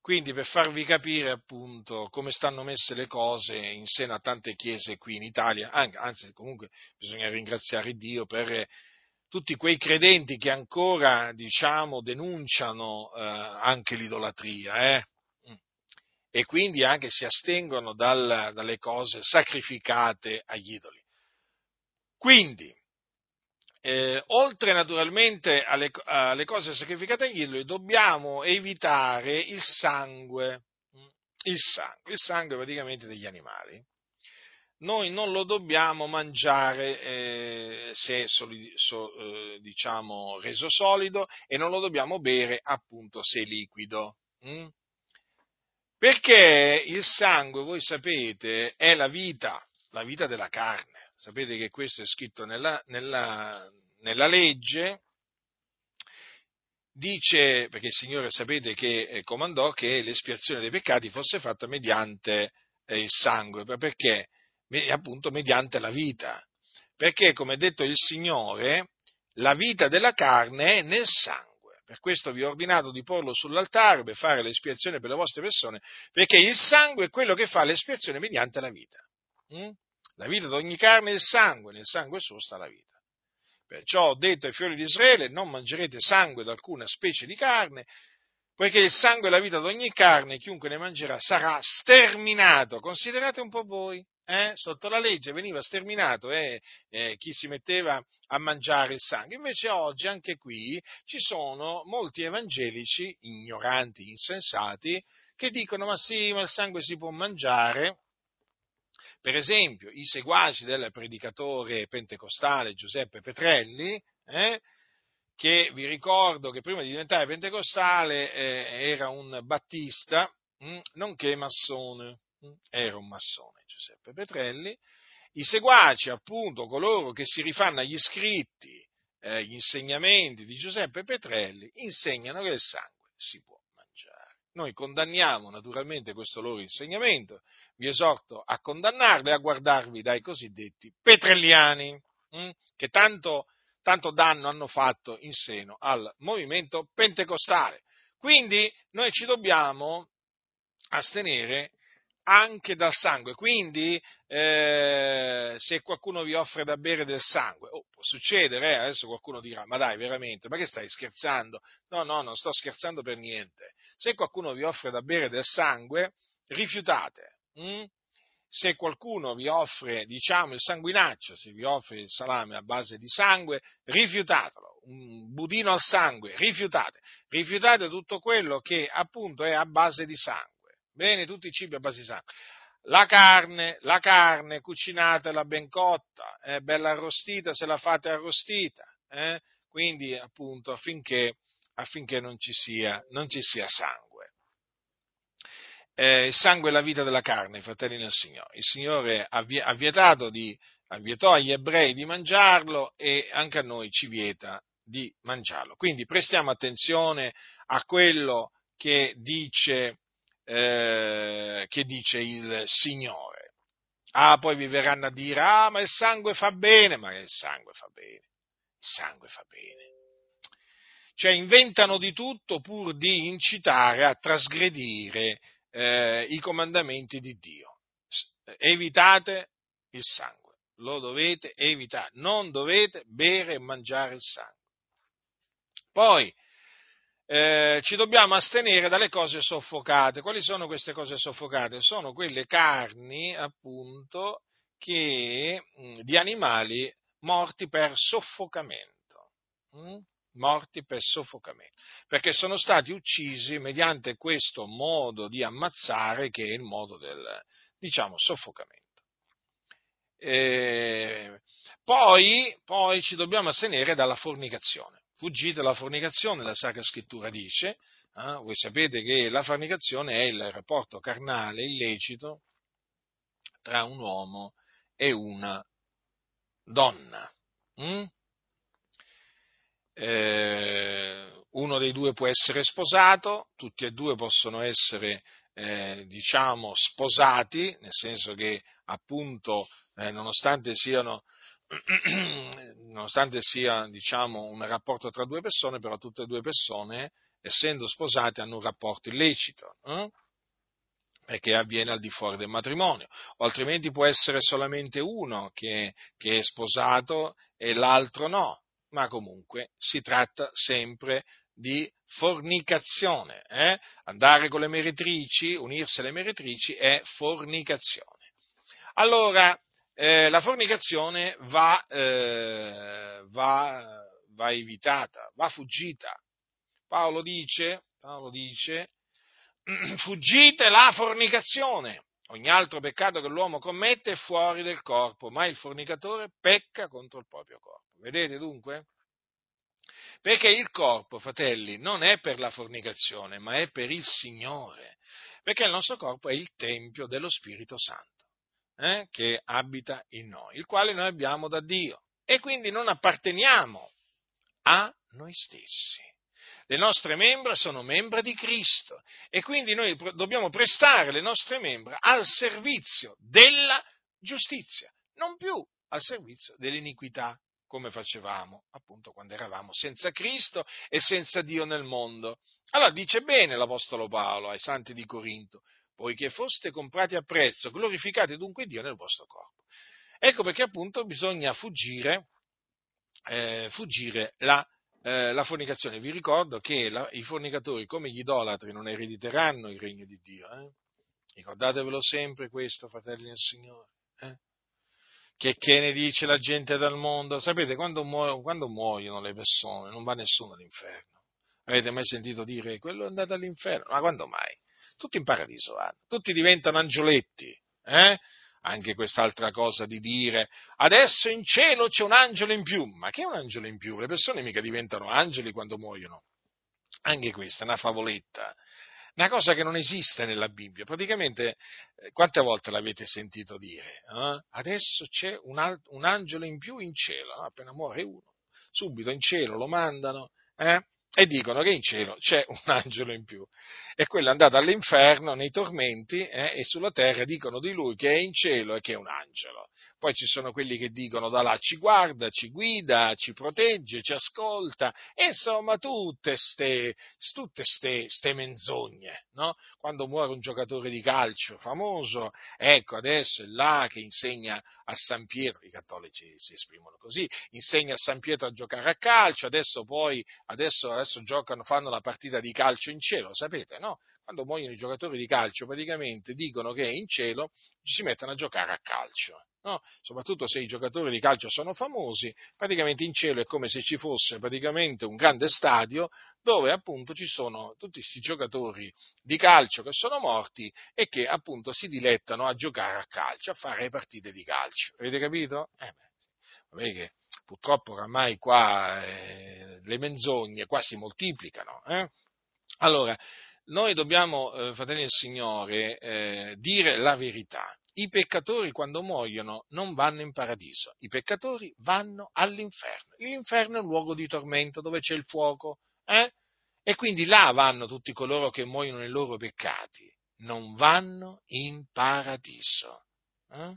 Quindi per farvi capire appunto come stanno messe le cose in seno a tante chiese qui in Italia, anzi comunque bisogna ringraziare Dio per tutti quei credenti che ancora, diciamo, denunciano eh, anche l'idolatria, eh? Mm. e quindi anche si astengono dal, dalle cose sacrificate agli idoli. Quindi, eh, oltre naturalmente alle, alle, cose sacrificate agli idoli, dobbiamo evitare il sangue, mm. il sangue, il sangue praticamente degli animali noi non lo dobbiamo mangiare eh, se è soli, so, eh, diciamo reso solido e non lo dobbiamo bere appunto se è liquido. Hm? Perché il sangue, voi sapete, è la vita, la vita della carne. Sapete che questo è scritto nella, nella, nella legge, dice, perché il Signore sapete che eh, comandò che l'espiazione dei peccati fosse fatta mediante eh, il sangue, perché? Appunto mediante la vita. Perché, come ha detto il Signore, la vita della carne è nel sangue. Per questo vi ho ordinato di porlo sull'altare per fare l'espiazione per le vostre persone, perché il sangue è quello che fa l'espiazione mediante la vita. Mm? La vita di ogni carne è il sangue, nel sangue suo sta la vita. Perciò ho detto ai fiori di Israele, non mangerete sangue da alcuna specie di carne, poiché il sangue è la vita di ogni carne, chiunque ne mangerà sarà sterminato. Considerate un po' voi, eh, sotto la legge veniva sterminato eh, eh, chi si metteva a mangiare il sangue. Invece oggi anche qui ci sono molti evangelici, ignoranti, insensati, che dicono ma sì, ma il sangue si può mangiare. Per esempio, i seguaci del predicatore pentecostale Giuseppe Petrelli, eh, che vi ricordo che prima di diventare pentecostale eh, era un battista, mh, mm, nonché massone, era un massone. Giuseppe Petrelli, i seguaci, appunto, coloro che si rifanno agli scritti, eh, gli insegnamenti di Giuseppe Petrelli, insegnano che il sangue si può mangiare. Noi condanniamo naturalmente questo loro insegnamento, vi esorto a condannarlo e a guardarvi dai cosiddetti petrelliani, hm, che tanto, tanto danno hanno fatto in seno al movimento pentecostale. Quindi noi ci dobbiamo astenere anche dal sangue. Quindi, eh, se qualcuno vi offre da bere del sangue, oh, può succedere, eh? adesso qualcuno dirà, ma dai, veramente, ma che stai scherzando? No, no, non sto scherzando per niente. Se qualcuno vi offre da bere del sangue, rifiutate. Hm? Se qualcuno vi offre, diciamo, il sanguinaccio, se vi offre il salame a base di sangue, rifiutatelo. Un budino al sangue, rifiutate. Rifiutate tutto quello che appunto è a base di sangue Bene, tutti i cibi a base di sangue. La carne, la carne, cucinatela ben cotta, eh, bella arrostita se la fate arrostita, eh? quindi appunto affinché, affinché non, ci sia, non, ci sia, sangue. Eh, il sangue è la vita della carne, fratelli del Signore. Il Signore ha vietato di, ha vietò agli ebrei di mangiarlo e anche a noi ci vieta di mangiarlo. Quindi prestiamo attenzione a quello che dice eh, che dice il Signore. Ah, poi vi verranno a dire, ah, ma il sangue fa bene, ma il sangue fa bene, il sangue fa bene. Cioè inventano di tutto pur di incitare a trasgredire eh, i comandamenti di Dio. Evitate il sangue, lo dovete evitare, non dovete bere e mangiare il sangue. Poi, eh, ci dobbiamo astenere dalle cose soffocate. Quali sono queste cose soffocate? Sono quelle carni, appunto, che, mm, di animali morti per soffocamento. Mm? Morti per soffocamento. Perché sono stati uccisi mediante questo modo di ammazzare che è il modo del, diciamo, soffocamento. Eh, poi, poi ci dobbiamo astenere dalla fornicazione fuggite dalla fornicazione, la Sacra Scrittura dice, eh, voi sapete che la fornicazione è il rapporto carnale illecito tra un uomo e una donna. Mm? Eh, uno dei due può essere sposato, tutti e due possono essere, eh, diciamo, sposati, nel senso che appunto, eh, nonostante siano *clears throat* nonostante sia diciamo, un rapporto tra due persone, però tutte e due persone, essendo sposate, hanno un rapporto illecito, eh? perché avviene al di fuori del matrimonio, o altrimenti può essere solamente uno che, che è sposato e l'altro no, ma comunque si tratta sempre di fornicazione. Eh? Andare con le meretrici, unirsi alle meretrici è fornicazione. Allora, eh, la fornicazione va, eh, va, va, evitata, va fuggita. Paolo dice, Paolo dice, *clears throat* fuggite la fornicazione. Ogni altro peccato che l'uomo commette è fuori del corpo, ma il fornicatore pecca contro il proprio corpo. Vedete dunque? Perché il corpo, fratelli, non è per la fornicazione, ma è per il Signore. Perché il nostro corpo è il tempio dello Spirito Santo eh, che abita in noi, il quale noi abbiamo da Dio. E quindi non apparteniamo a noi stessi. Le nostre membra sono membra di Cristo e quindi noi dobbiamo prestare le nostre membra al servizio della giustizia, non più al servizio dell'iniquità, come facevamo appunto quando eravamo senza Cristo e senza Dio nel mondo. Allora dice bene l'Apostolo Paolo ai santi di Corinto, poiché foste comprati a prezzo, glorificate dunque Dio nel vostro corpo. Ecco perché appunto bisogna fuggire, eh, fuggire la, eh, la, fornicazione. Vi ricordo che la, i fornicatori, come gli idolatri, non erediteranno il regno di Dio. Eh? Ricordatevelo sempre questo, fratelli del Signore. Eh? Che, che, ne dice la gente dal mondo? Sapete, quando, muoiono, quando muoiono le persone non va nessuno all'inferno. Avete mai sentito dire quello è andato all'inferno? Ma quando mai? Tutti in paradiso vanno, tutti diventano angioletti. Eh? Anche quest'altra cosa di dire adesso in cielo c'è un angelo in più. Ma che è un angelo in più? Le persone mica diventano angeli quando muoiono. Anche questa è una favoletta, una cosa che non esiste nella Bibbia. Praticamente, eh, quante volte l'avete sentito dire? Eh? Adesso c'è un, al- un, angelo in più in cielo, no? appena muore uno, subito in cielo lo mandano. Eh? E dicono che in cielo c'è un *laughs* angelo in più. E quello è andato all'inferno nei tormenti eh, e sulla terra dicono di lui che è in cielo e che è un angelo. Poi ci sono quelli che dicono da là ci guarda, ci guida, ci protegge, ci ascolta, insomma tutte ste, tutte ste, ste menzogne. No? Quando muore un giocatore di calcio famoso, ecco adesso è là che insegna a San Pietro, i cattolici si esprimono così, insegna a San Pietro a giocare a calcio, adesso poi adesso, adesso giocano, fanno la partita di calcio in cielo, sapete, no? Quando muoiono i giocatori di calcio praticamente dicono che in cielo ci si mettono a giocare a calcio. No? soprattutto se i giocatori di calcio sono famosi, praticamente in cielo è come se ci fosse praticamente un grande stadio dove appunto ci sono tutti questi giocatori di calcio che sono morti e che appunto si dilettano a giocare a calcio, a fare partite di calcio. Avete capito? Eh beh, che purtroppo oramai qua eh, le menzogne qua si moltiplicano. Eh? Allora, noi dobbiamo, eh, fratelli del Signore, eh, dire la verità i peccatori quando muoiono non vanno in paradiso, i peccatori vanno all'inferno. L'inferno è un luogo di tormento dove c'è il fuoco, eh? E quindi là vanno tutti coloro che muoiono nei loro peccati, non vanno in paradiso. Eh?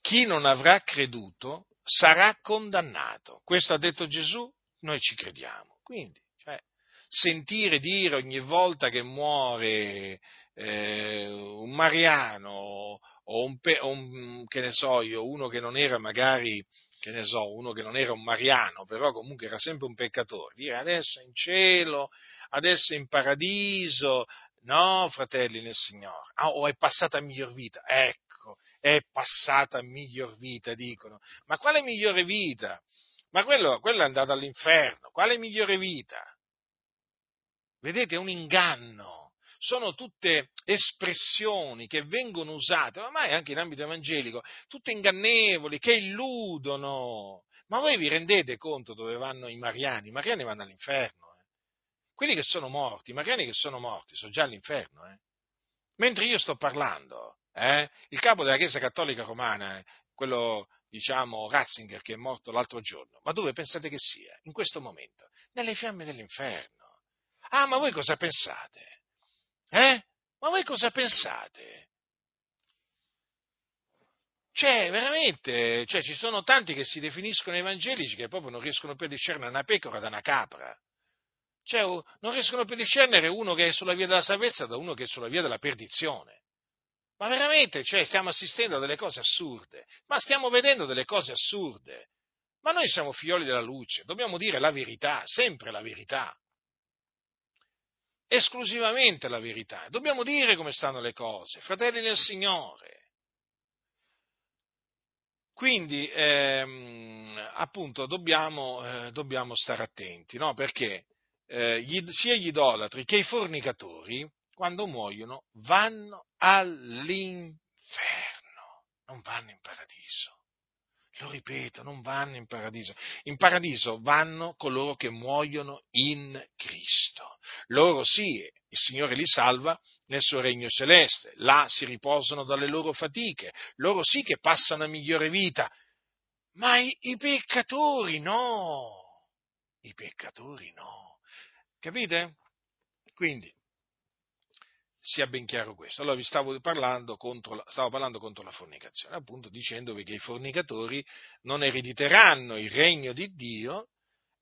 Chi non avrà creduto sarà condannato. Questo ha detto Gesù, noi ci crediamo. Quindi, cioè, sentire dire ogni volta che muore eh, un mariano o un, o un, che ne so io, uno che non era magari, che ne so, uno che non era un mariano, però comunque era sempre un peccatore, dire adesso è in cielo, adesso è in paradiso, no, fratelli nel Signore, ah, o è passata a miglior vita, ecco, è passata miglior vita, dicono, ma quale migliore vita? Ma quello, quello è andato all'inferno, quale migliore vita? Vedete, è un inganno sono tutte espressioni che vengono usate, ormai anche in ambito evangelico, tutte ingannevoli, che illudono. Ma voi vi rendete conto dove vanno i mariani? I mariani vanno all'inferno. Eh? Quelli che sono morti, i mariani che sono morti, sono già all'inferno. Eh? Mentre io sto parlando, eh, il capo della Chiesa Cattolica Romana, quello, diciamo, Ratzinger, che è morto l'altro giorno, ma dove pensate che sia? In questo momento? Nelle fiamme dell'inferno. Ah, ma voi cosa pensate? Eh? Ma voi cosa pensate? Cioè, veramente, cioè, ci sono tanti che si definiscono evangelici che proprio non riescono più a discernere una pecora da una capra. Cioè, non riescono più a discernere uno che è sulla via della salvezza da uno che è sulla via della perdizione. Ma veramente, cioè, stiamo assistendo a delle cose assurde, ma stiamo vedendo delle cose assurde. Ma noi siamo figlioli della luce, dobbiamo dire la verità, sempre la verità esclusivamente la verità. Dobbiamo dire come stanno le cose, fratelli nel Signore. Quindi, ehm, appunto, dobbiamo, eh, dobbiamo, stare attenti, no? perché eh, gli, sia gli idolatri che i fornicatori, quando muoiono, vanno all'inferno, non vanno in paradiso. Lo ripeto, non vanno in paradiso. In paradiso vanno coloro che muoiono in Cristo. Loro sì, il Signore li salva nel suo regno celeste, là si riposano dalle loro fatiche, loro sì che passano a migliore vita, ma i, i peccatori no, i peccatori no. Capite? Quindi, sia ben chiaro questo. Allora vi stavo parlando contro, stavo parlando contro la fornicazione, appunto dicendovi che i fornicatori non erediteranno il regno di Dio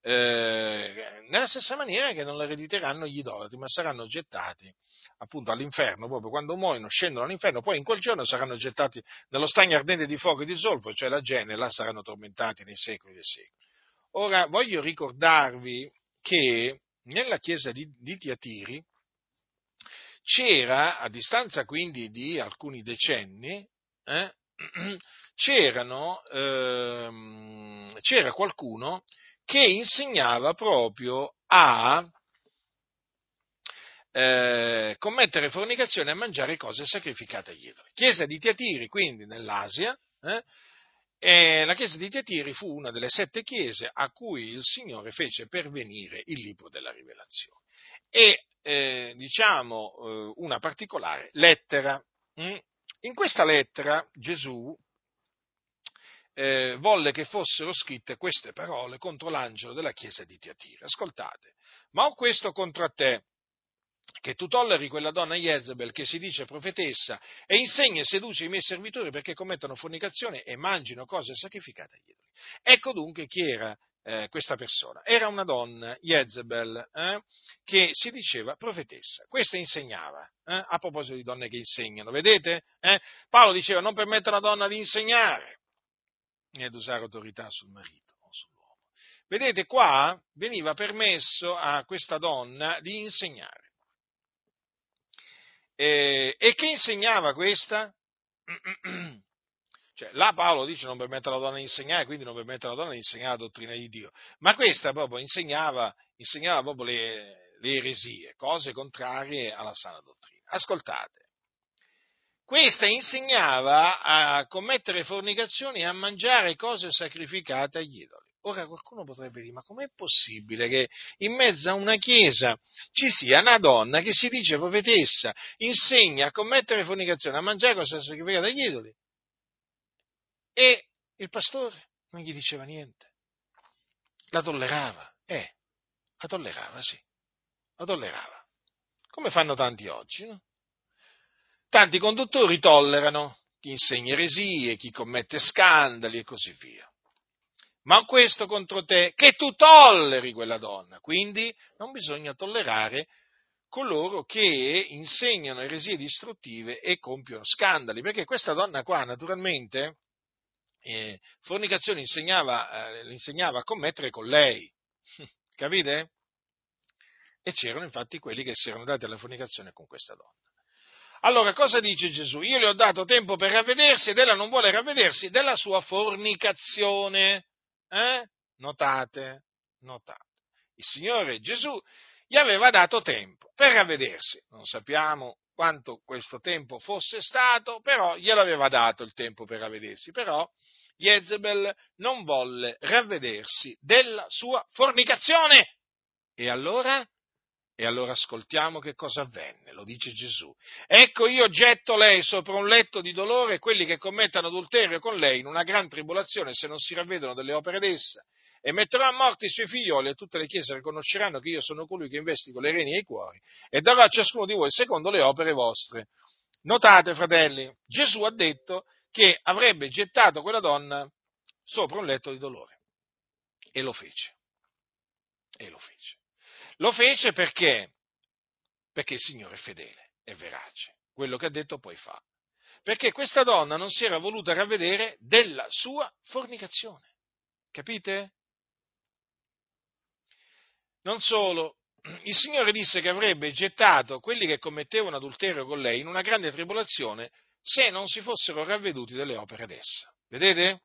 eh, nella stessa maniera che non erediteranno gli idolatri, ma saranno gettati appunto all'inferno, proprio quando muoiono scendono all'inferno, poi in quel giorno saranno gettati nello stagno ardente di fuoco e di zolfo, cioè la gene, là saranno tormentati nei secoli dei secoli. Ora voglio ricordarvi che nella chiesa di, di Tiatiri, c'era, a distanza quindi di alcuni decenni, eh, *clears throat* ehm, c'era qualcuno che insegnava proprio a eh, commettere fornicazione e a mangiare cose sacrificate agli idoli. Chiesa di Tiatiri, quindi nell'Asia, eh, e la chiesa di Tiatiri fu una delle sette chiese a cui il Signore fece pervenire il libro della rivelazione. E eh, diciamo, eh, una particolare lettera. Mm? In questa lettera Gesù eh, volle che fossero scritte queste parole contro l'angelo della chiesa di Tiatira. Ascoltate, ma ho questo contro te, che tu tolleri quella donna Jezebel che si dice profetessa e insegna e seduce i miei servitori perché commettano fornicazione e mangino cose sacrificate agli idoli. Ecco dunque chi era eh, questa persona. Era una donna, Jezebel, eh, che si diceva profetessa. Questa insegnava, eh, a proposito di donne che insegnano, vedete? Eh? Paolo diceva non permette alla donna di insegnare e ad usare autorità sul marito o sull'uomo. Vedete, qua veniva permesso a questa donna di insegnare. E, e che insegnava questa? *clears throat* Cioè, là Paolo dice non permette alla donna di insegnare, quindi non permette alla donna di insegnare la dottrina di Dio. Ma questa proprio insegnava, insegnava proprio le, le eresie, cose contrarie alla sana dottrina. Ascoltate. Questa insegnava a commettere fornicazioni e a mangiare cose sacrificate agli idoli. Ora qualcuno potrebbe dire, ma com'è possibile che in mezzo a una chiesa ci sia una donna che si dice profetessa, insegna a commettere fornicazioni, a mangiare cose sacrificate agli idoli? E il pastore non gli diceva niente. La tollerava, eh, la tollerava, sì, la tollerava. Come fanno tanti oggi, no? Tanti conduttori tollerano chi insegna eresie, chi commette scandali e così via. Ma questo contro te, che tu tolleri quella donna. Quindi non bisogna tollerare coloro che insegnano eresie distruttive e compiono scandali, perché questa donna qua naturalmente eh, fornicazione insegnava, eh, insegnava a commettere con lei, *laughs* capite? E c'erano infatti quelli che si erano dati alla fornicazione con questa donna. Allora cosa dice Gesù? Io le ho dato tempo per ravvedersi ed ella non vuole ravvedersi della sua fornicazione. Eh? Notate, notate. Il Signore Gesù gli aveva dato tempo per ravvedersi. Non sappiamo quanto questo tempo fosse stato, però glielo aveva dato il tempo per ravvedersi. Però Jezebel non volle ravvedersi della sua fornicazione. E allora? E allora ascoltiamo che cosa avvenne, lo dice Gesù. Ecco io getto lei sopra un letto di dolore quelli che commettano adulterio con lei in una gran tribolazione se non si ravvedono delle opere d'essa. E metterò a morte i suoi figlioli e tutte le chiese riconosceranno che io sono colui che investigo le reni e i cuori e darò a ciascuno di voi secondo le opere vostre. Notate, fratelli, Gesù ha detto che avrebbe gettato quella donna sopra un letto di dolore. E lo fece. E lo fece. Lo fece perché? Perché il Signore è fedele, è verace. Quello che ha detto poi fa. Perché questa donna non si era voluta ravvedere della sua fornicazione. Capite? Non solo, il Signore disse che avrebbe gettato quelli che commettevano adulterio con lei in una grande tribolazione se non si fossero ravveduti delle opere d'essa. Vedete?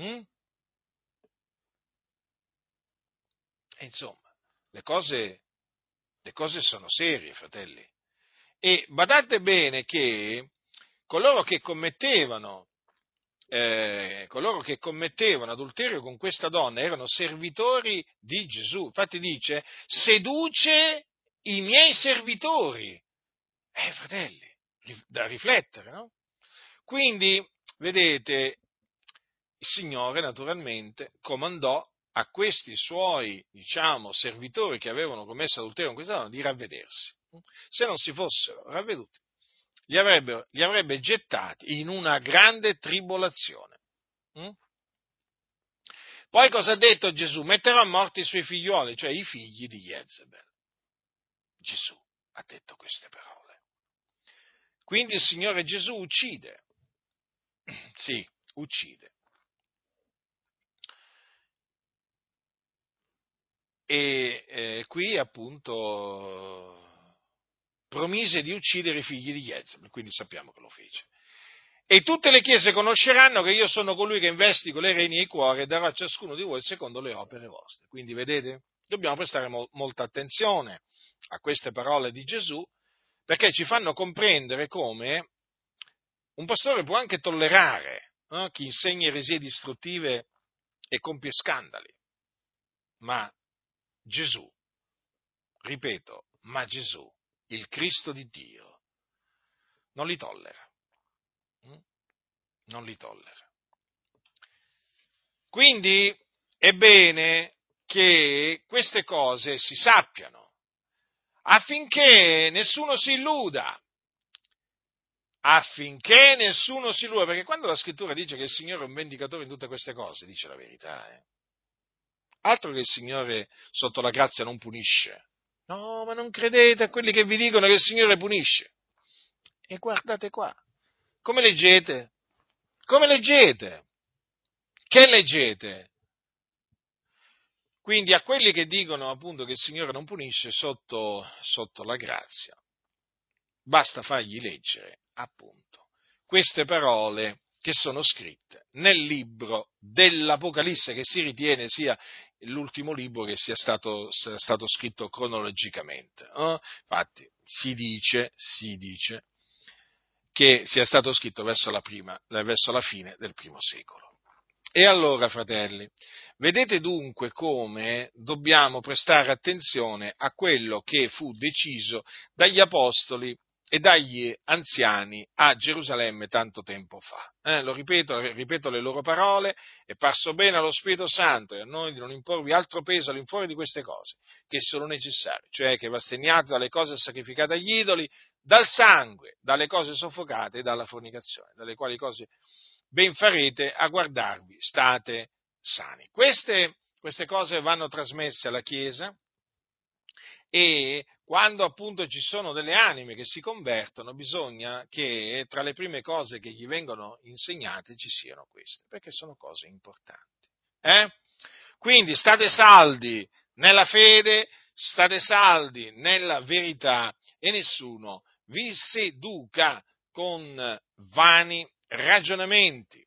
Mm? E insomma, le cose, le cose sono serie, fratelli. E badate bene che coloro che commettevano, eh, coloro che commettevano adulterio con questa donna erano servitori di Gesù. Infatti dice, seduce i miei servitori. Eh, fratelli, da riflettere, no? Quindi, vedete, il Signore naturalmente comandò a questi suoi, diciamo, servitori che avevano commesso adulterio con questa donna di ravvedersi. Se non si fossero ravveduti, li li avrebbe gettati in una grande tribolazione. Poi cosa ha detto Gesù? Metterà a morte i suoi figlioli, cioè i figli di Jezebel. Gesù ha detto queste parole. Quindi il Signore Gesù uccide. *clears throat* Sì, uccide. e eh, qui appunto promise di uccidere i figli di Jezebel, quindi sappiamo che lo fece. E tutte le chiese conosceranno che io sono colui che investigo le reni e i cuori e darò a ciascuno di voi secondo le opere vostre. Quindi vedete, dobbiamo prestare mo- molta attenzione a queste parole di Gesù perché ci fanno comprendere come un pastore può anche tollerare eh, chi insegna eresie distruttive e compie scandali, ma Gesù, ripeto, ma Gesù, il Cristo di Dio, non li tollera. Mm? Non li tollera. Quindi è bene che queste cose si sappiano, affinché nessuno si illuda, affinché nessuno si illuda, perché quando la scrittura dice che il Signore è un vendicatore in tutte queste cose, dice la verità. Eh? Altro che il Signore sotto la grazia non punisce. No, ma non credete a quelli che vi dicono che il Signore punisce. E guardate qua. Come leggete? Come leggete? Che leggete? Quindi a quelli che dicono appunto che il Signore non punisce sotto, sotto la grazia, basta fargli leggere appunto queste parole che sono scritte nel libro dell'Apocalisse, che si ritiene sia l'ultimo libro che sia stato, sia stato scritto cronologicamente. Eh? Infatti si dice, si dice che sia stato scritto verso la, prima, verso la fine del primo secolo. E allora, fratelli, vedete dunque come dobbiamo prestare attenzione a quello che fu deciso dagli apostoli e dagli anziani a Gerusalemme tanto tempo fa. Eh, lo ripeto, ripeto le loro parole, è parso bene allo Spirito Santo e a noi di non imporvi altro peso all'infuori di queste cose, che sono necessarie, cioè che va segnato dalle cose sacrificate agli idoli, dal sangue, dalle cose soffocate e dalla fornicazione, dalle quali cose ben farete a guardarvi, state sani. Queste, queste cose vanno trasmesse alla Chiesa e quando appunto ci sono delle anime che si convertono, bisogna che tra le prime cose che gli vengono insegnate ci siano queste, perché sono cose importanti. Eh? Quindi state saldi nella fede, state saldi nella verità e nessuno vi seduca con vani ragionamenti.